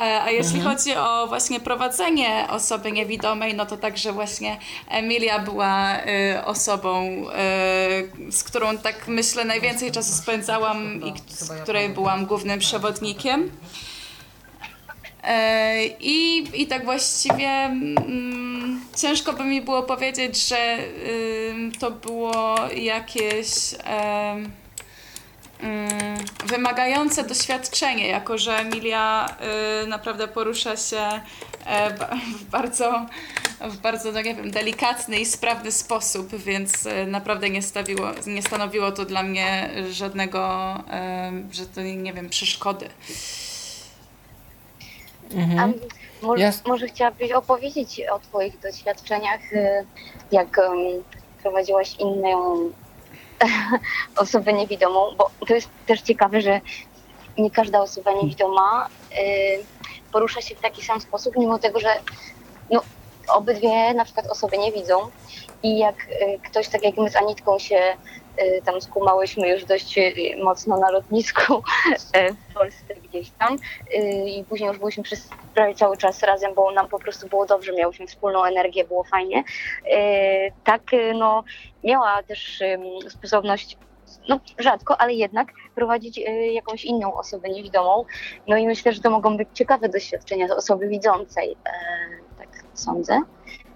E, A jeśli chodzi o właśnie prowadzenie osoby niewidomej, no to także właśnie Emilia była osobą, z którą tak myślę najwięcej czasu spędzałam i z której byłam głównym przewodnikiem. E, I, I tak właściwie mm, ciężko by mi było powiedzieć, że to było jakieś wymagające doświadczenie, jako że Emilia y, naprawdę porusza się e, w bardzo, w bardzo no nie wiem, delikatny i sprawny sposób, więc y, naprawdę nie, stawiło, nie stanowiło to dla mnie żadnego, że to nie wiem, przeszkody. A może, może chciałabyś opowiedzieć o Twoich doświadczeniach, y, jak prowadziłaś inną osobę niewidomą, bo to jest też ciekawe, że nie każda osoba niewidoma y, porusza się w taki sam sposób, mimo tego, że no, obydwie na przykład osoby nie widzą. I jak y, ktoś tak jak my z Anitką się tam skumałyśmy już dość y, mocno na lotnisku y, w Polsce gdzieś tam y, i później już byliśmy przez prawie cały czas razem, bo nam po prostu było dobrze, miałyśmy wspólną energię, było fajnie. Y, Tak, y, no miała też sposobność no rzadko, ale jednak prowadzić y, jakąś inną osobę niewidomą. No i myślę, że to mogą być ciekawe doświadczenia osoby widzącej, e, tak sądzę.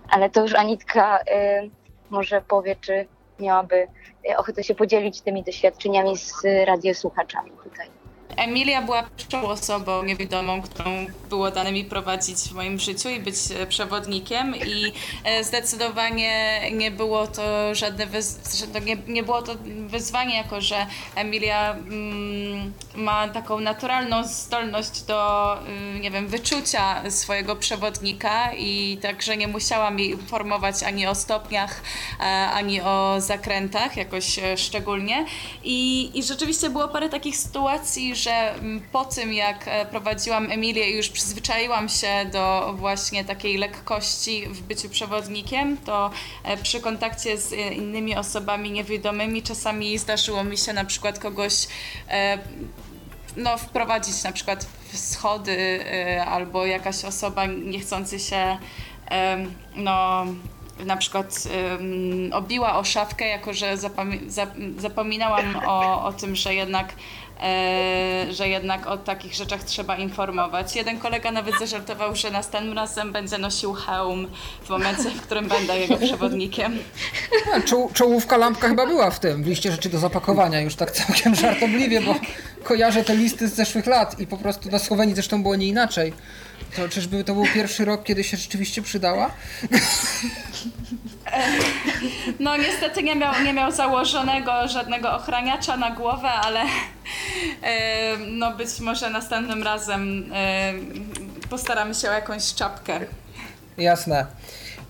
Ale to już Anitka y, może powie, czy miałaby y, ochotę się podzielić tymi doświadczeniami z radiosłuchaczami tutaj. Emilia była pierwszą osobą niewidomą, którą było dane mi prowadzić w moim życiu i być e, przewodnikiem i e, zdecydowanie nie było to żadne nie, nie było to wyzwanie, jako że Emilia mm, ma taką naturalną zdolność do, y, nie wiem, wyczucia swojego przewodnika i także nie musiała mi informować ani o stopniach, e, ani o zakrętach jakoś szczególnie. I, I rzeczywiście było parę takich sytuacji, że mm, po tym jak e, prowadziłam Emilię i już przyzwyczaiłam się do właśnie takiej lekkości w byciu przewodnikiem, to e, przy kontakcie z e, innymi osobami niewidomymi czasami zdarzyło mi się na przykład kogoś no, wprowadzić na przykład w schody albo jakaś osoba niechcący się no, na przykład em, obiła o szafkę, jako że zapami- zap- zapominałam o, o tym, że jednak e, że jednak o takich rzeczach trzeba informować. Jeden kolega nawet zażartował, że następnym razem będzie nosił hełm w momencie, w którym będę jego przewodnikiem. A, czoł, czołówka lampka chyba była w tym, w liście rzeczy do zapakowania, już tak całkiem żartobliwie, bo kojarzę te listy z zeszłych lat i po prostu na Słowenii zresztą było nie inaczej. To czyżby to był pierwszy rok, kiedy się rzeczywiście przydała? No niestety nie miał, nie miał założonego żadnego ochraniacza na głowę, ale e, no być może następnym razem e, postaramy się o jakąś czapkę. Jasne.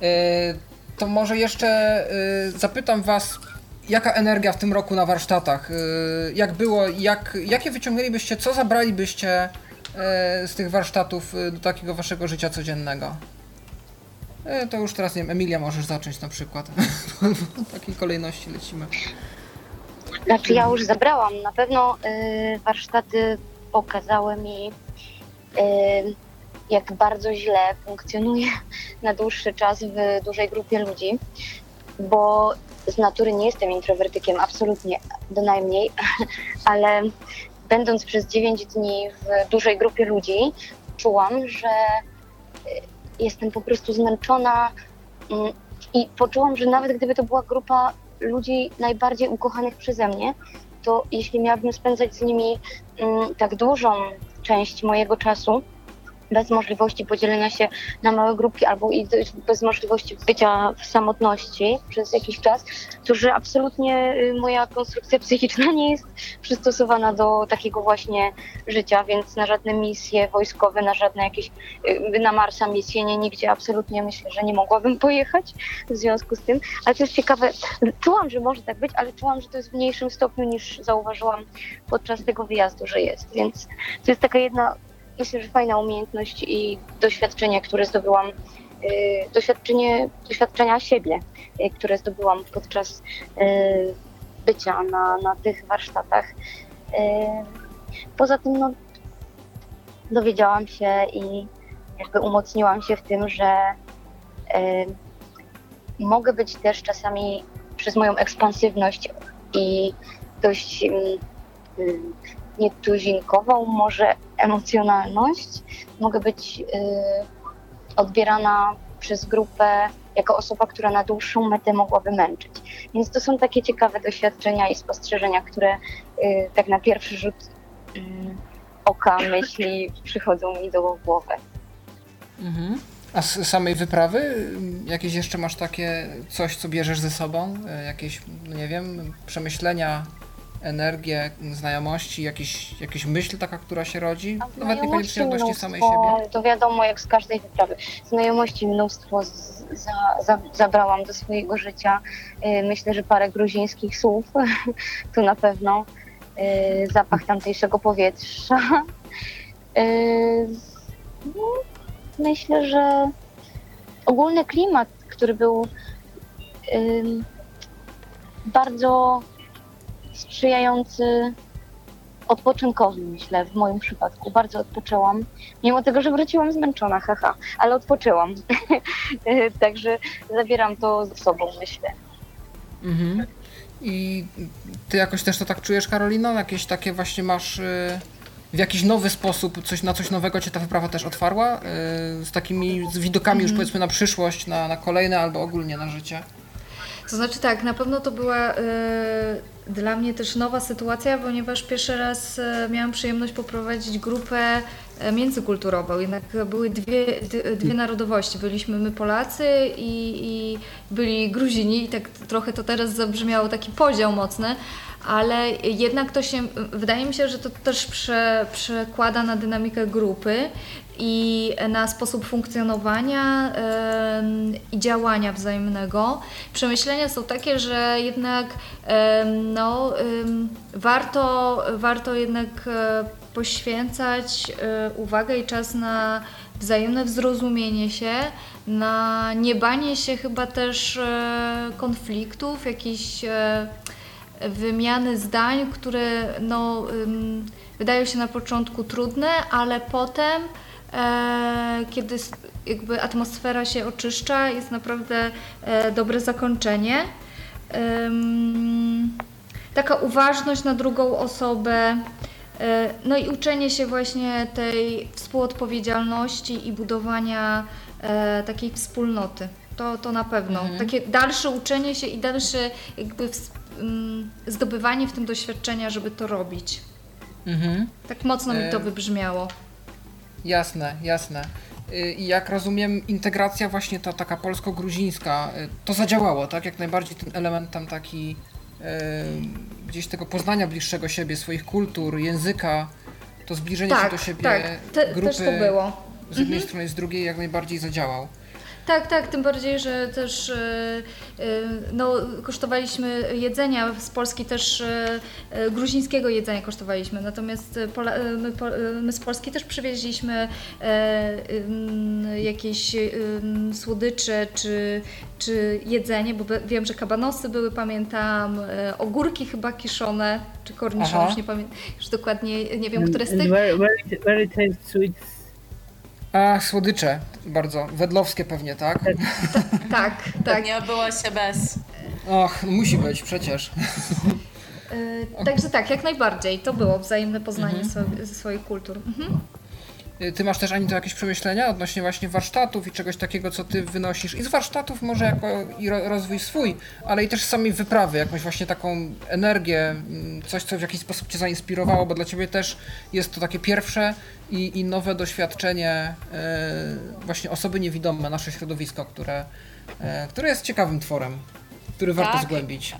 Y, To może jeszcze zapytam Was, jaka energia w tym roku na warsztatach? Jak było, jak, jakie wyciągnęlibyście, co zabralibyście z tych warsztatów y, do takiego Waszego życia codziennego? Y, To już teraz, nie wiem, Emilia możesz zacząć na przykład. W takiej kolejności lecimy. Znaczy ja już zabrałam. Na pewno warsztaty pokazały mi, jak bardzo źle funkcjonuje na dłuższy czas w dużej grupie ludzi, bo z natury nie jestem introwertykiem, absolutnie, do najmniej, ale będąc przez 9 dni w dużej grupie ludzi, czułam, że y, jestem po prostu zmęczona mm, I poczułam, że nawet gdyby to była grupa ludzi najbardziej ukochanych przeze mnie, to jeśli miałabym spędzać z nimi mm, tak dużą część mojego czasu, bez możliwości podzielenia się na małe grupki albo i bez możliwości bycia w samotności przez jakiś czas, to że absolutnie y, moja konstrukcja psychiczna nie jest przystosowana do takiego właśnie życia, więc na żadne misje wojskowe, na żadne jakieś, y, na Marsa misje, nie, nigdzie absolutnie myślę, że nie mogłabym pojechać w związku z tym. Ale to jest ciekawe, czułam, że może tak być, ale czułam, że to jest w mniejszym stopniu niż zauważyłam podczas tego wyjazdu, że jest, więc to jest taka jedna myślę, że fajna umiejętność i doświadczenie, które zdobyłam, y, doświadczenie, doświadczenia siebie, y, które zdobyłam podczas y, bycia na, na tych warsztatach. Poza tym no, dowiedziałam się i jakby umocniłam się w tym, że mogę być też czasami przez moją ekspansywność i dość nietuzinkową może emocjonalność mogę być y, odbierana przez grupę jako osoba, która na dłuższą metę mogłaby męczyć. Więc to są takie ciekawe doświadczenia i spostrzeżenia, które y, tak na pierwszy rzut y, oka myśli przychodzą mi do głowy. Mhm. A z samej wyprawy jakieś jeszcze masz takie coś, co bierzesz ze sobą? Jakieś, no nie wiem, przemyślenia, energię, znajomości, jakieś, jakieś myśl taka, która się rodzi? Nawet niekoniecznie odnośnie samej siebie. To wiadomo, jak z każdej wyprawy. Znajomości mnóstwo z, za, za, zabrałam do swojego życia. Y, myślę, że parę gruzińskich słów tu na pewno. Y, zapach tamtejszego powietrza. Y, no, myślę, że ogólny klimat, który był bardzo sprzyjający odpoczynkowi, myślę, w moim przypadku. Bardzo odpoczęłam, mimo tego, że wróciłam zmęczona, haha, ale odpoczęłam. Także zabieram to ze sobą, myślę. Mhm. I ty jakoś też to tak czujesz, Karolino? Jakieś takie właśnie masz y, w jakiś nowy sposób, coś, na coś nowego cię ta wyprawa też otwarła? Y, z takimi z widokami już mhm. powiedzmy na przyszłość, na, na kolejne albo ogólnie na życie? To znaczy tak, na pewno to była y, dla mnie też nowa sytuacja, ponieważ pierwszy raz y, miałam przyjemność poprowadzić grupę y, międzykulturową. Jednak były dwie, dwie narodowości. Byliśmy my Polacy i, i byli Gruzini i tak trochę to teraz zabrzmiało taki podział mocny, ale jednak to się, wydaje mi się, że to też prze, przekłada na dynamikę grupy i na sposób funkcjonowania yy, i działania wzajemnego. Przemyślenia są takie, że jednak yy, no, yy, warto, warto jednak e, poświęcać e, uwagę i czas na wzajemne zrozumienie się, na niebanie się chyba też e, konfliktów, jakichś wymiany zdań, które no, wydają się na początku trudne, ale potem, e, kiedy jakby atmosfera się oczyszcza, jest naprawdę e, dobre zakończenie. taka uważność na drugą osobę, e, no i uczenie się właśnie tej współodpowiedzialności i budowania takiej wspólnoty. To, to na pewno. Mhm. Takie dalsze uczenie się i dalsze jakby zdobywanie w tym doświadczenia, żeby to robić. Mhm. Tak mocno mi to e, wybrzmiało. Jasne, jasne. Y, I jak rozumiem, integracja właśnie ta taka polsko-gruzińska, y, to zadziałało, tak? Jak najbardziej ten element tam taki y, gdzieś tego poznania bliższego siebie, swoich kultur, języka, to zbliżenie tak, się do siebie tak, te, grupy z jednej mhm. strony z drugiej jak najbardziej zadziałał. Tak, tak, tym bardziej, że też e, e, no, kosztowaliśmy jedzenia z Polski, też e, gruzińskiego jedzenia kosztowaliśmy, natomiast my, my z Polski też przywieźliśmy jakieś słodycze czy, czy jedzenie, bo wiem, że kabanosy były, pamiętam, ogórki chyba kiszone, czy korniszon, już nie pamiętam, już dokładnie nie wiem, które z tych... Very, very, very sweet a, słodycze, bardzo. Wedlowskie pewnie, tak? tak, tak. Nie obyło się bez. Och, musi być, przecież. Yy, także tak, jak najbardziej. To było wzajemne poznanie mhm. swoich kultur. Mhm. Y, Ty masz też, Ani, to jakieś przemyślenia odnośnie właśnie warsztatów i czegoś takiego, co ty wynosisz i z warsztatów może jako i ro- rozwój swój, ale i też z samej wyprawy, jakąś właśnie taką energię, mm, coś, co w jakiś sposób cię zainspirowało, bo dla ciebie też jest to takie pierwsze i, i nowe doświadczenie y, właśnie osoby niewidome, nasze środowisko, które, y, które jest ciekawym tworem, który warto Tak. zgłębić.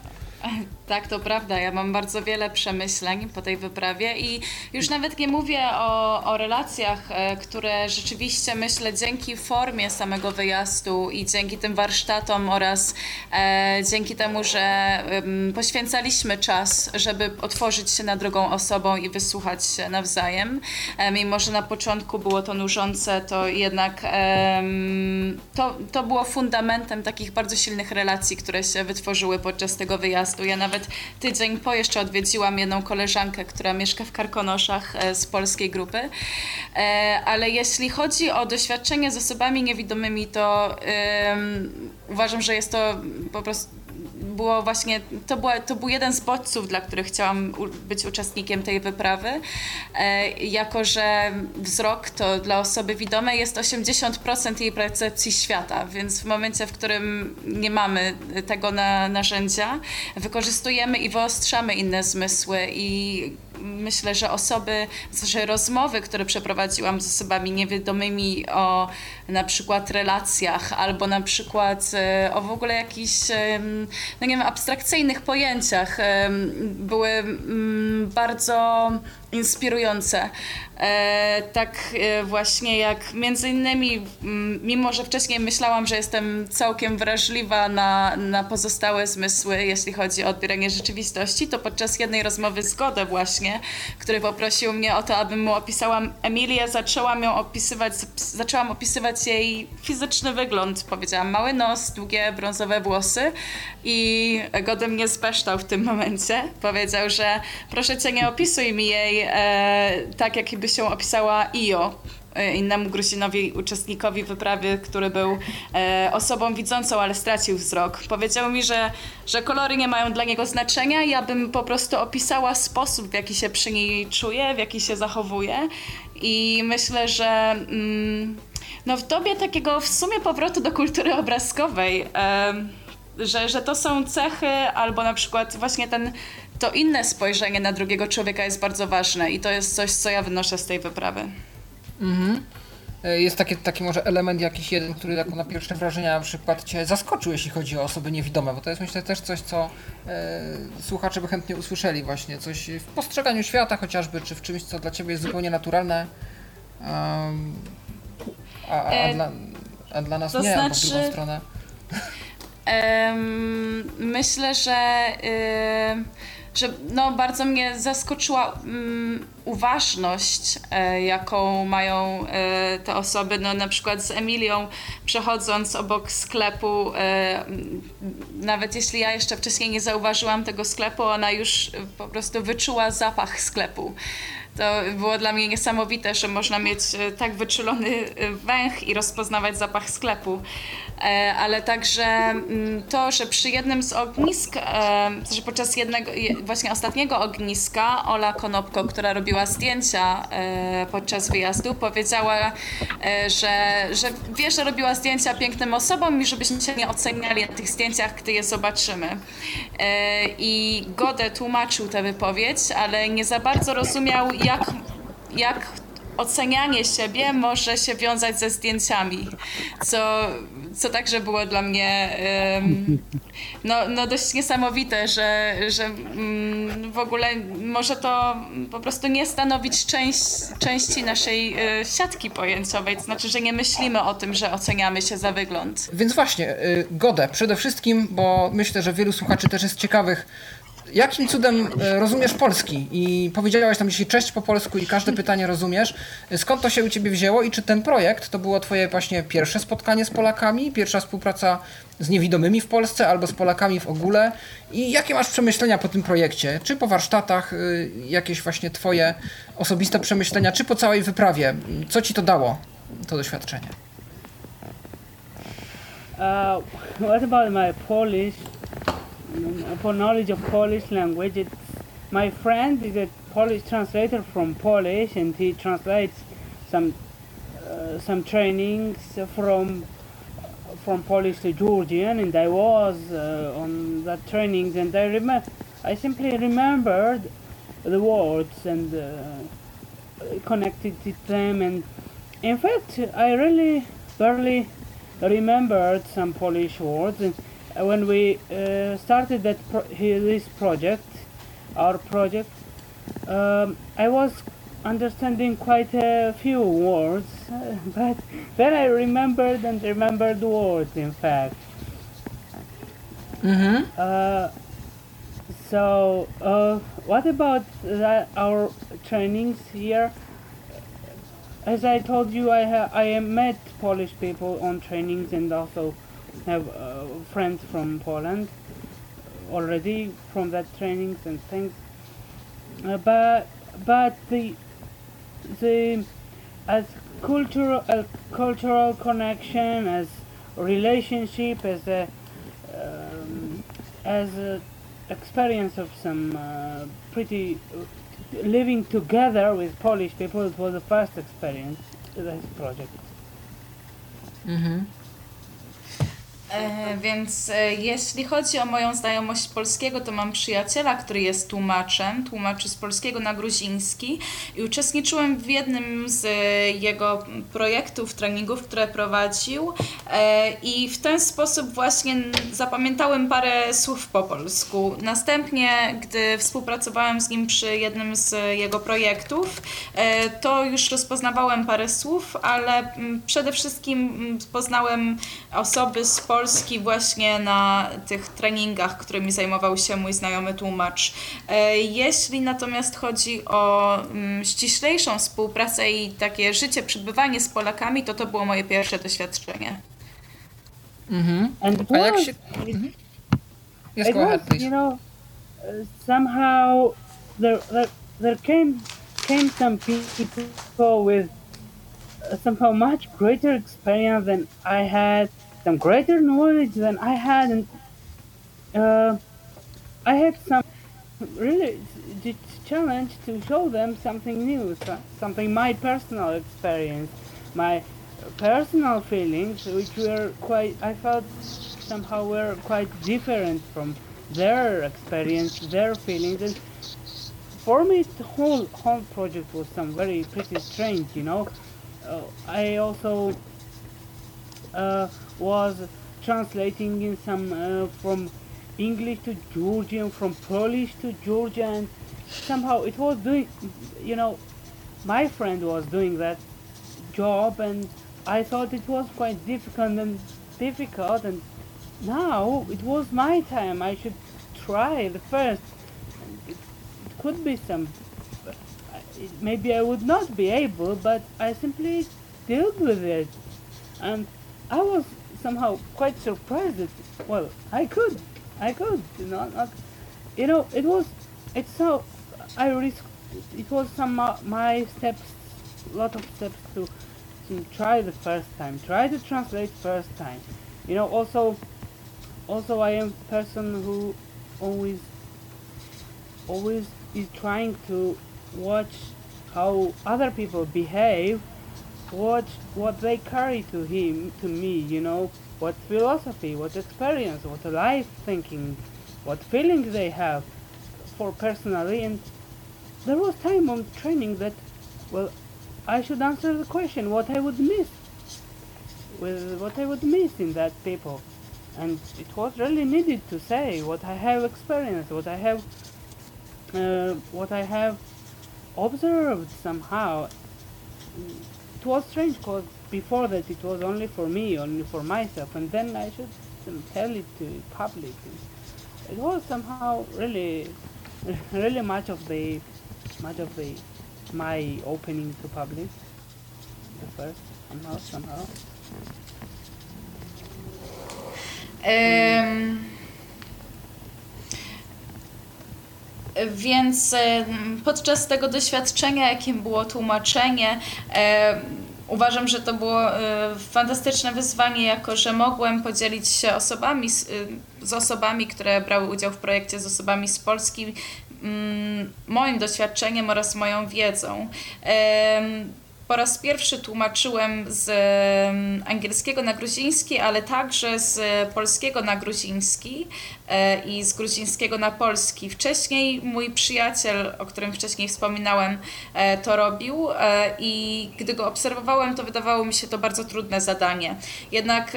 Tak, to prawda. Ja mam bardzo wiele przemyśleń po tej wyprawie i już nawet nie mówię o, o relacjach, e, które rzeczywiście myślę dzięki formie samego wyjazdu i dzięki tym warsztatom oraz e, dzięki temu, że em, poświęcaliśmy czas, żeby otworzyć się na drugą osobą i wysłuchać się nawzajem. E, mimo, że na początku było to nużące, to jednak to, to było fundamentem takich bardzo silnych relacji, które się wytworzyły podczas tego wyjazdu. Ja nawet tydzień po jeszcze odwiedziłam jedną koleżankę, która mieszka w Karkonoszach e, z polskiej grupy. E, Ale jeśli chodzi o doświadczenie z osobami niewidomymi, to uważam, że jest to po prostu było właśnie, to, była, to był jeden z bodźców, dla których chciałam u, być uczestnikiem tej wyprawy. E, jako, że wzrok to dla osoby widomej jest 80% jej percepcji świata, więc w momencie, w którym nie mamy tego na, narzędzia, wykorzystujemy i wyostrzamy inne zmysły i myślę, że osoby, że rozmowy, które przeprowadziłam z osobami niewidomymi o na przykład relacjach albo na przykład e, o w ogóle jakichś, em, no nie wiem, abstrakcyjnych pojęciach em, były bardzo inspirujące. E, tak e, właśnie jak między innymi, mimo że wcześniej myślałam, że jestem całkiem wrażliwa na, na pozostałe zmysły, jeśli chodzi o odbieranie rzeczywistości, to podczas jednej rozmowy z Godę właśnie, który poprosił mnie o to, abym mu opisała Emilię, zaczęłam ją opisywać, zaczęłam opisywać jej fizyczny wygląd. Powiedziałam mały nos, długie brązowe włosy i Gody mnie speształ w tym momencie. Powiedział, że proszę cię nie opisuj mi jej tak, jakby się opisała Io, e, innemu Gruzinowi, uczestnikowi wyprawy, który był e, osobą widzącą, ale stracił wzrok. Powiedział mi, że, że kolory nie mają dla niego znaczenia, ja bym po prostu opisała sposób, w jaki się przy niej czuje, w jaki się zachowuje i myślę, że mm, no w dobie takiego w sumie powrotu do kultury obrazkowej, em, że, że to są cechy albo na przykład właśnie ten, to inne spojrzenie na drugiego człowieka jest bardzo ważne i to jest coś, co ja wynoszę z tej wyprawy. E, Jest taki, taki może element jakiś jeden, który jako na pierwsze wrażenia na przykład Cię zaskoczył, jeśli chodzi o osoby niewidome, bo to jest myślę też coś, co e, słuchacze by chętnie usłyszeli właśnie, coś w postrzeganiu świata chociażby, czy w czymś, co dla Ciebie jest zupełnie naturalne, um, a, a, a, E, dla, a dla nas to nie, albo w znaczy- drugą stronę. Myślę, że, ym, że no, bardzo mnie zaskoczyła mm, uważność, e, jaką mają e, te osoby. No, na przykład z Emilią, przechodząc obok sklepu, e, nawet jeśli ja jeszcze wcześniej nie zauważyłam tego sklepu, ona już po prostu wyczuła zapach sklepu. To było dla mnie niesamowite, że można mieć e, tak wyczulony e, węch i rozpoznawać zapach sklepu. E, Ale także mm, to, że przy jednym z ognisk, że podczas jednego, je- właśnie ostatniego ogniska, Ola Konopko, która robiła zdjęcia podczas wyjazdu, powiedziała, że, że wie, że robiła zdjęcia pięknym osobom i żebyśmy się nie oceniali na tych zdjęciach, gdy je zobaczymy. I Gode tłumaczył tę wypowiedź, ale nie za bardzo rozumiał, jak, jak ocenianie siebie może się wiązać ze zdjęciami, co, co także było dla mnie em, no, no dość niesamowite, że, że mm, w ogóle może to po prostu nie stanowić część, części naszej e, siatki pojęciowej, to znaczy, że nie myślimy o tym, że oceniamy się za wygląd. Więc właśnie, y, Godę, przede wszystkim, bo myślę, że wielu słuchaczy też jest ciekawych, jakim cudem y, rozumiesz polski? I powiedziałaś tam dzisiaj cześć po polsku i każde pytanie rozumiesz. Skąd to się u ciebie wzięło i czy ten projekt to było twoje właśnie pierwsze spotkanie z Polakami, pierwsza współpraca z niewidomymi w Polsce albo z Polakami w ogóle? I jakie masz przemyślenia po tym projekcie? Czy po warsztatach, y, jakieś właśnie twoje osobiste przemyślenia, czy po całej wyprawie? Co ci to dało, to doświadczenie? Uh, what about my Polish? For knowledge of Polish language, it's, my friend is a Polish translator from Polish, and he translates some uh, some trainings from from Polish to Georgian, and I was uh, on that trainings, and I remember I simply remembered the words and uh, connected to them, and in fact, I really barely remembered some Polish words. And when we uh, started that pro- this project, our project, um, I was understanding quite a few words, uh, but then I remembered and remembered words. In fact, Mhm. uh, so uh, what about that, our trainings here? As I told you, I ha- I met Polish people on trainings and also have uh, friends from Poland already from that trainings and things. Uh, but but the the as cultural uh, cultural connection as relationship as a um, as a experience of some uh, pretty living together with Polish people it was the first experience this project Mhm. E, Więc e, jeśli chodzi o moją znajomość polskiego, to mam przyjaciela, który jest tłumaczem, tłumaczy z polskiego na gruziński i uczestniczyłem w jednym z e, jego projektów, treningów, które prowadził e, i w ten sposób właśnie zapamiętałem parę słów po polsku. Następnie, gdy współpracowałem z nim przy jednym z jego projektów, e, to już rozpoznawałem parę słów, ale mm, przede wszystkim mm, poznałem osoby z Polski właśnie na tych treningach, którymi zajmował się mój znajomy tłumacz. E, Jeśli natomiast chodzi o mm, ściślejszą współpracę i takie życie, przebywanie z Polakami, to to było moje pierwsze doświadczenie. Mhm. and it A jak was, się... it, Mhm. Yes, go ahead, please. you know, somehow there, there there came came some people with somehow much greater experience than I had, some greater knowledge than I had, and uh, I had some really challenge to show them something new, something my personal experience, my personal feelings, which were quite I felt somehow were quite different from their experience, their feelings, and for me the whole whole project was some very pretty strange, you know. Uh, I also uh, was translating in some uh, from English to Georgian, from Polish to Georgian. Somehow it was doing, you know, my friend was doing that job, and I thought it was quite difficult and difficult. And now it was my time. I should try the first. It, it could be some. Maybe I would not be able, but I simply dealt with it, and I was somehow quite surprised that well I could, I could, you know, not, you know, it was, it's so, I risked, it was some uh, my steps, lot of steps to, to try the first time, try to translate first time, you know, also, also I am person who always, always is trying to watch how other people behave watch what they carry to him to me you know what philosophy what experience what life thinking what feelings they have for personally. And there was time on training that well i should answer the question what i would miss with what i would miss in that people. And it was really needed to say what i have experienced what i have uh, what i have observed somehow was strange because before that it was only for me, only for myself, and then I should um, tell it to public. It was somehow really, really much of the, much of the, my opening to public. The first somehow, somehow. Ym, Więc em, podczas tego doświadczenia, jakim było tłumaczenie, em, uważam, że to było e, fantastyczne wyzwanie, jako że mogłem podzielić się osobami, z, z osobami, które brały udział w projekcie, z osobami z Polski, mm, moim doświadczeniem oraz moją wiedzą. Po raz pierwszy tłumaczyłem z angielskiego na gruziński, ale także z polskiego na gruziński e, i z gruzińskiego na polski. Wcześniej mój przyjaciel, o którym wcześniej wspominałem, e, to robił e, i gdy go obserwowałem, to wydawało mi się to bardzo trudne zadanie. Jednak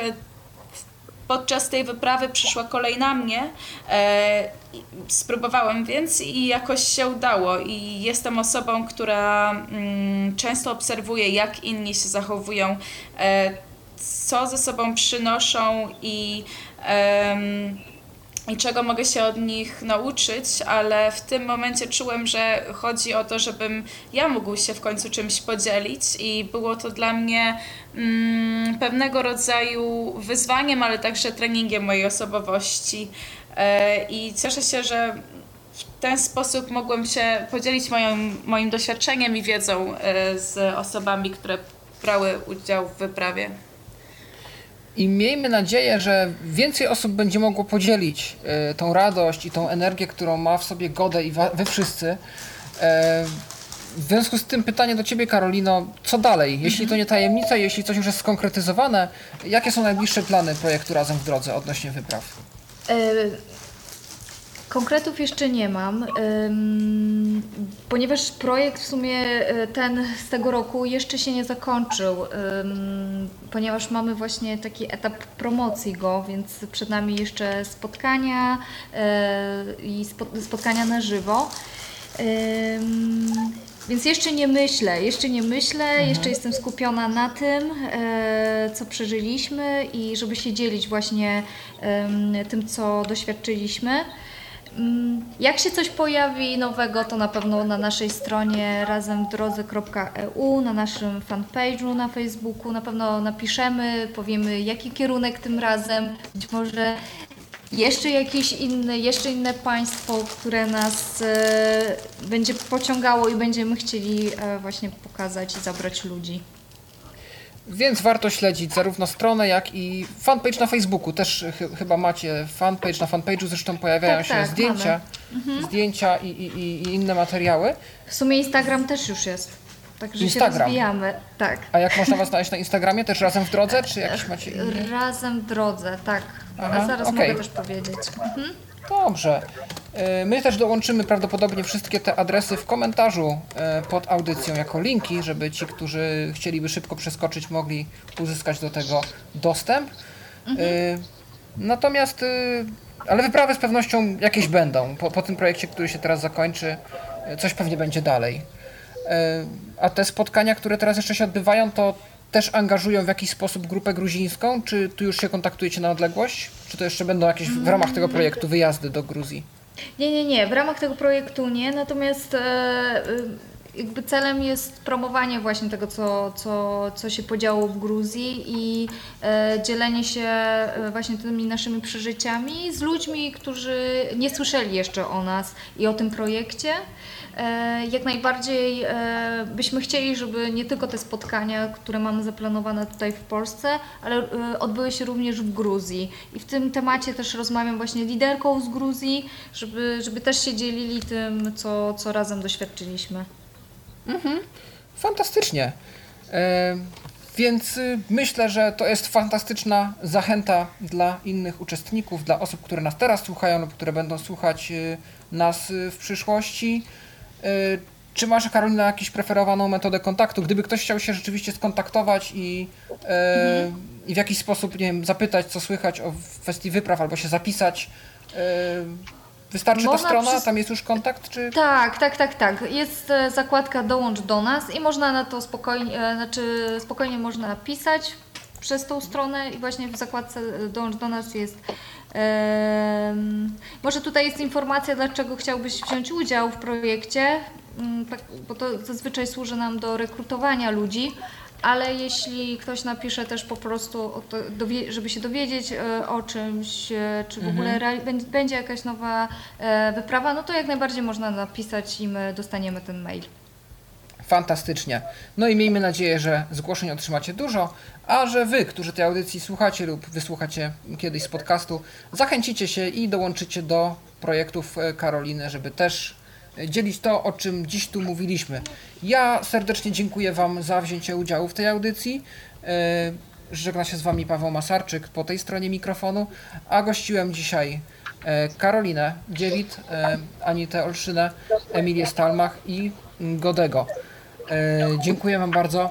Podczas tej wyprawy przyszła kolej na mnie. E, spróbowałem więc i jakoś się udało. I jestem osobą, która mm, często obserwuje, jak inni się zachowują, e, co ze sobą przynoszą i. em, i czego mogę się od nich nauczyć, ale w tym momencie czułem, że chodzi o to, żebym ja mógł się w końcu czymś podzielić i było to dla mnie mm, pewnego rodzaju wyzwaniem, ale także treningiem mojej osobowości. E, I cieszę się, że w ten sposób mogłem się podzielić moją, moim doświadczeniem i wiedzą e, z osobami, które brały udział w wyprawie. I miejmy nadzieję, że więcej osób będzie mogło podzielić e, tą radość i tą energię, którą ma w sobie Godę i wy wszyscy. E, w związku z tym pytanie do Ciebie, Karolino, co dalej? Jeśli to nie tajemnica, jeśli coś już jest skonkretyzowane, jakie są najbliższe plany projektu Razem w Drodze odnośnie wypraw? Konkretów jeszcze nie mam, ponieważ projekt w sumie e, ten z tego roku jeszcze się nie zakończył, ponieważ mamy właśnie taki etap promocji go, więc przed nami jeszcze spotkania e, i spo- spotkania na żywo. Więc jeszcze nie myślę, jeszcze nie myślę, jeszcze jestem skupiona na tym, e, co przeżyliśmy i żeby się dzielić właśnie tym, co doświadczyliśmy. Mm, Jak się coś pojawi nowego, to na pewno na naszej stronie razemwdrodze.eu, na naszym fanpage'u na Facebooku na pewno napiszemy, powiemy jaki kierunek tym razem, być może jeszcze jakieś inne, jeszcze inne państwo, które nas e, będzie pociągało i będziemy chcieli e, właśnie pokazać i zabrać ludzi. Więc warto śledzić zarówno stronę, jak i fanpage na Facebooku. Też chy- chyba macie fanpage. Na fanpage'u zresztą pojawiają Tak, się tak, zdjęcia, zdjęcia i, i, i, inne materiały. W sumie Instagram też już jest, także Instagram. się rozwijamy. Tak. A jak można Was znaleźć na Instagramie? Też razem w drodze, czy jakieś macie inne? Razem w drodze, tak. Aha, A zaraz okej. mogę też powiedzieć. Mhm. Dobrze. Y, My też dołączymy prawdopodobnie wszystkie te adresy w komentarzu y, pod audycją jako linki, żeby ci, którzy chcieliby szybko przeskoczyć, mogli uzyskać do tego dostęp. Y, Natomiast, ale wyprawy z pewnością jakieś będą. Po, po tym projekcie, który się teraz zakończy, coś pewnie będzie dalej. A te spotkania, które teraz jeszcze się odbywają, to też angażują w jakiś sposób grupę gruzińską? Czy tu już się kontaktujecie na odległość? Czy to jeszcze będą jakieś w ramach tego projektu wyjazdy do Gruzji? Nie, nie, nie, w ramach tego projektu nie, natomiast e, e, jakby celem jest promowanie właśnie tego, co, co, co się podziało w Gruzji i e, dzielenie się e, właśnie tymi naszymi przeżyciami z ludźmi, którzy nie słyszeli jeszcze o nas i o tym projekcie. E, Jak najbardziej e, byśmy chcieli, żeby nie tylko te spotkania, które mamy zaplanowane tutaj w Polsce, ale e, odbyły się również w Gruzji. I w tym temacie też rozmawiam właśnie liderką z Gruzji, żeby, żeby też się dzielili tym, co, co razem doświadczyliśmy. Fantastycznie. E, Więc y, myślę, że to jest fantastyczna zachęta dla innych uczestników, dla osób, które nas teraz słuchają lub które będą słuchać y, nas y, w przyszłości. Y, Czy masz, Karolina, jakąś preferowaną metodę kontaktu? Gdyby ktoś chciał się rzeczywiście skontaktować i, e, i w jakiś sposób, nie wiem, zapytać, co słychać o kwestii wypraw albo się zapisać, e, wystarczy ta Można strona? przez- Tam jest już kontakt? Czy... Tak, tak, tak, tak. Jest e, zakładka Dołącz do nas i można na to spokojnie, e, znaczy spokojnie można pisać przez tą stronę i właśnie w zakładce e, Dołącz do nas jest może tutaj jest informacja, dlaczego chciałbyś wziąć udział w projekcie, mm, tak, bo to zazwyczaj służy nam do rekrutowania ludzi, ale jeśli ktoś napisze też po prostu, to, żeby się dowiedzieć e, o czymś, e, czy w ogóle rea- będzie- będzie jakaś nowa e, wyprawa, no to jak najbardziej można napisać i my dostaniemy ten mail. Fantastycznie. No i miejmy nadzieję, że zgłoszeń otrzymacie dużo, a że wy, którzy tej audycji słuchacie lub wysłuchacie kiedyś z podcastu, zachęcicie się i dołączycie do projektów e, Karoliny, żeby też e, dzielić to, o czym dziś tu mówiliśmy. Ja serdecznie dziękuję Wam za wzięcie udziału w tej audycji. E, Żegna się z Wami Paweł Masarczyk po tej stronie mikrofonu, a gościłem dzisiaj Karolinę Dziewit, Anitę Olszynę, Emilię Stalmach i Godego. E, Dziękuję Wam bardzo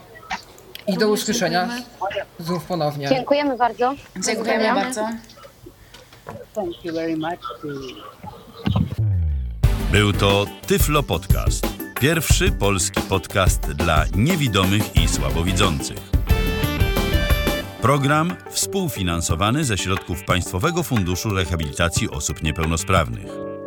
i do usłyszenia dziękujemy. znów ponownie. Dziękujemy bardzo. Dziękujemy bardzo. Thank you very much to Był to Tyflo Podcast. Pierwszy polski podcast dla niewidomych i słabowidzących. Program współfinansowany ze środków Państwowego Funduszu Rehabilitacji Osób Niepełnosprawnych.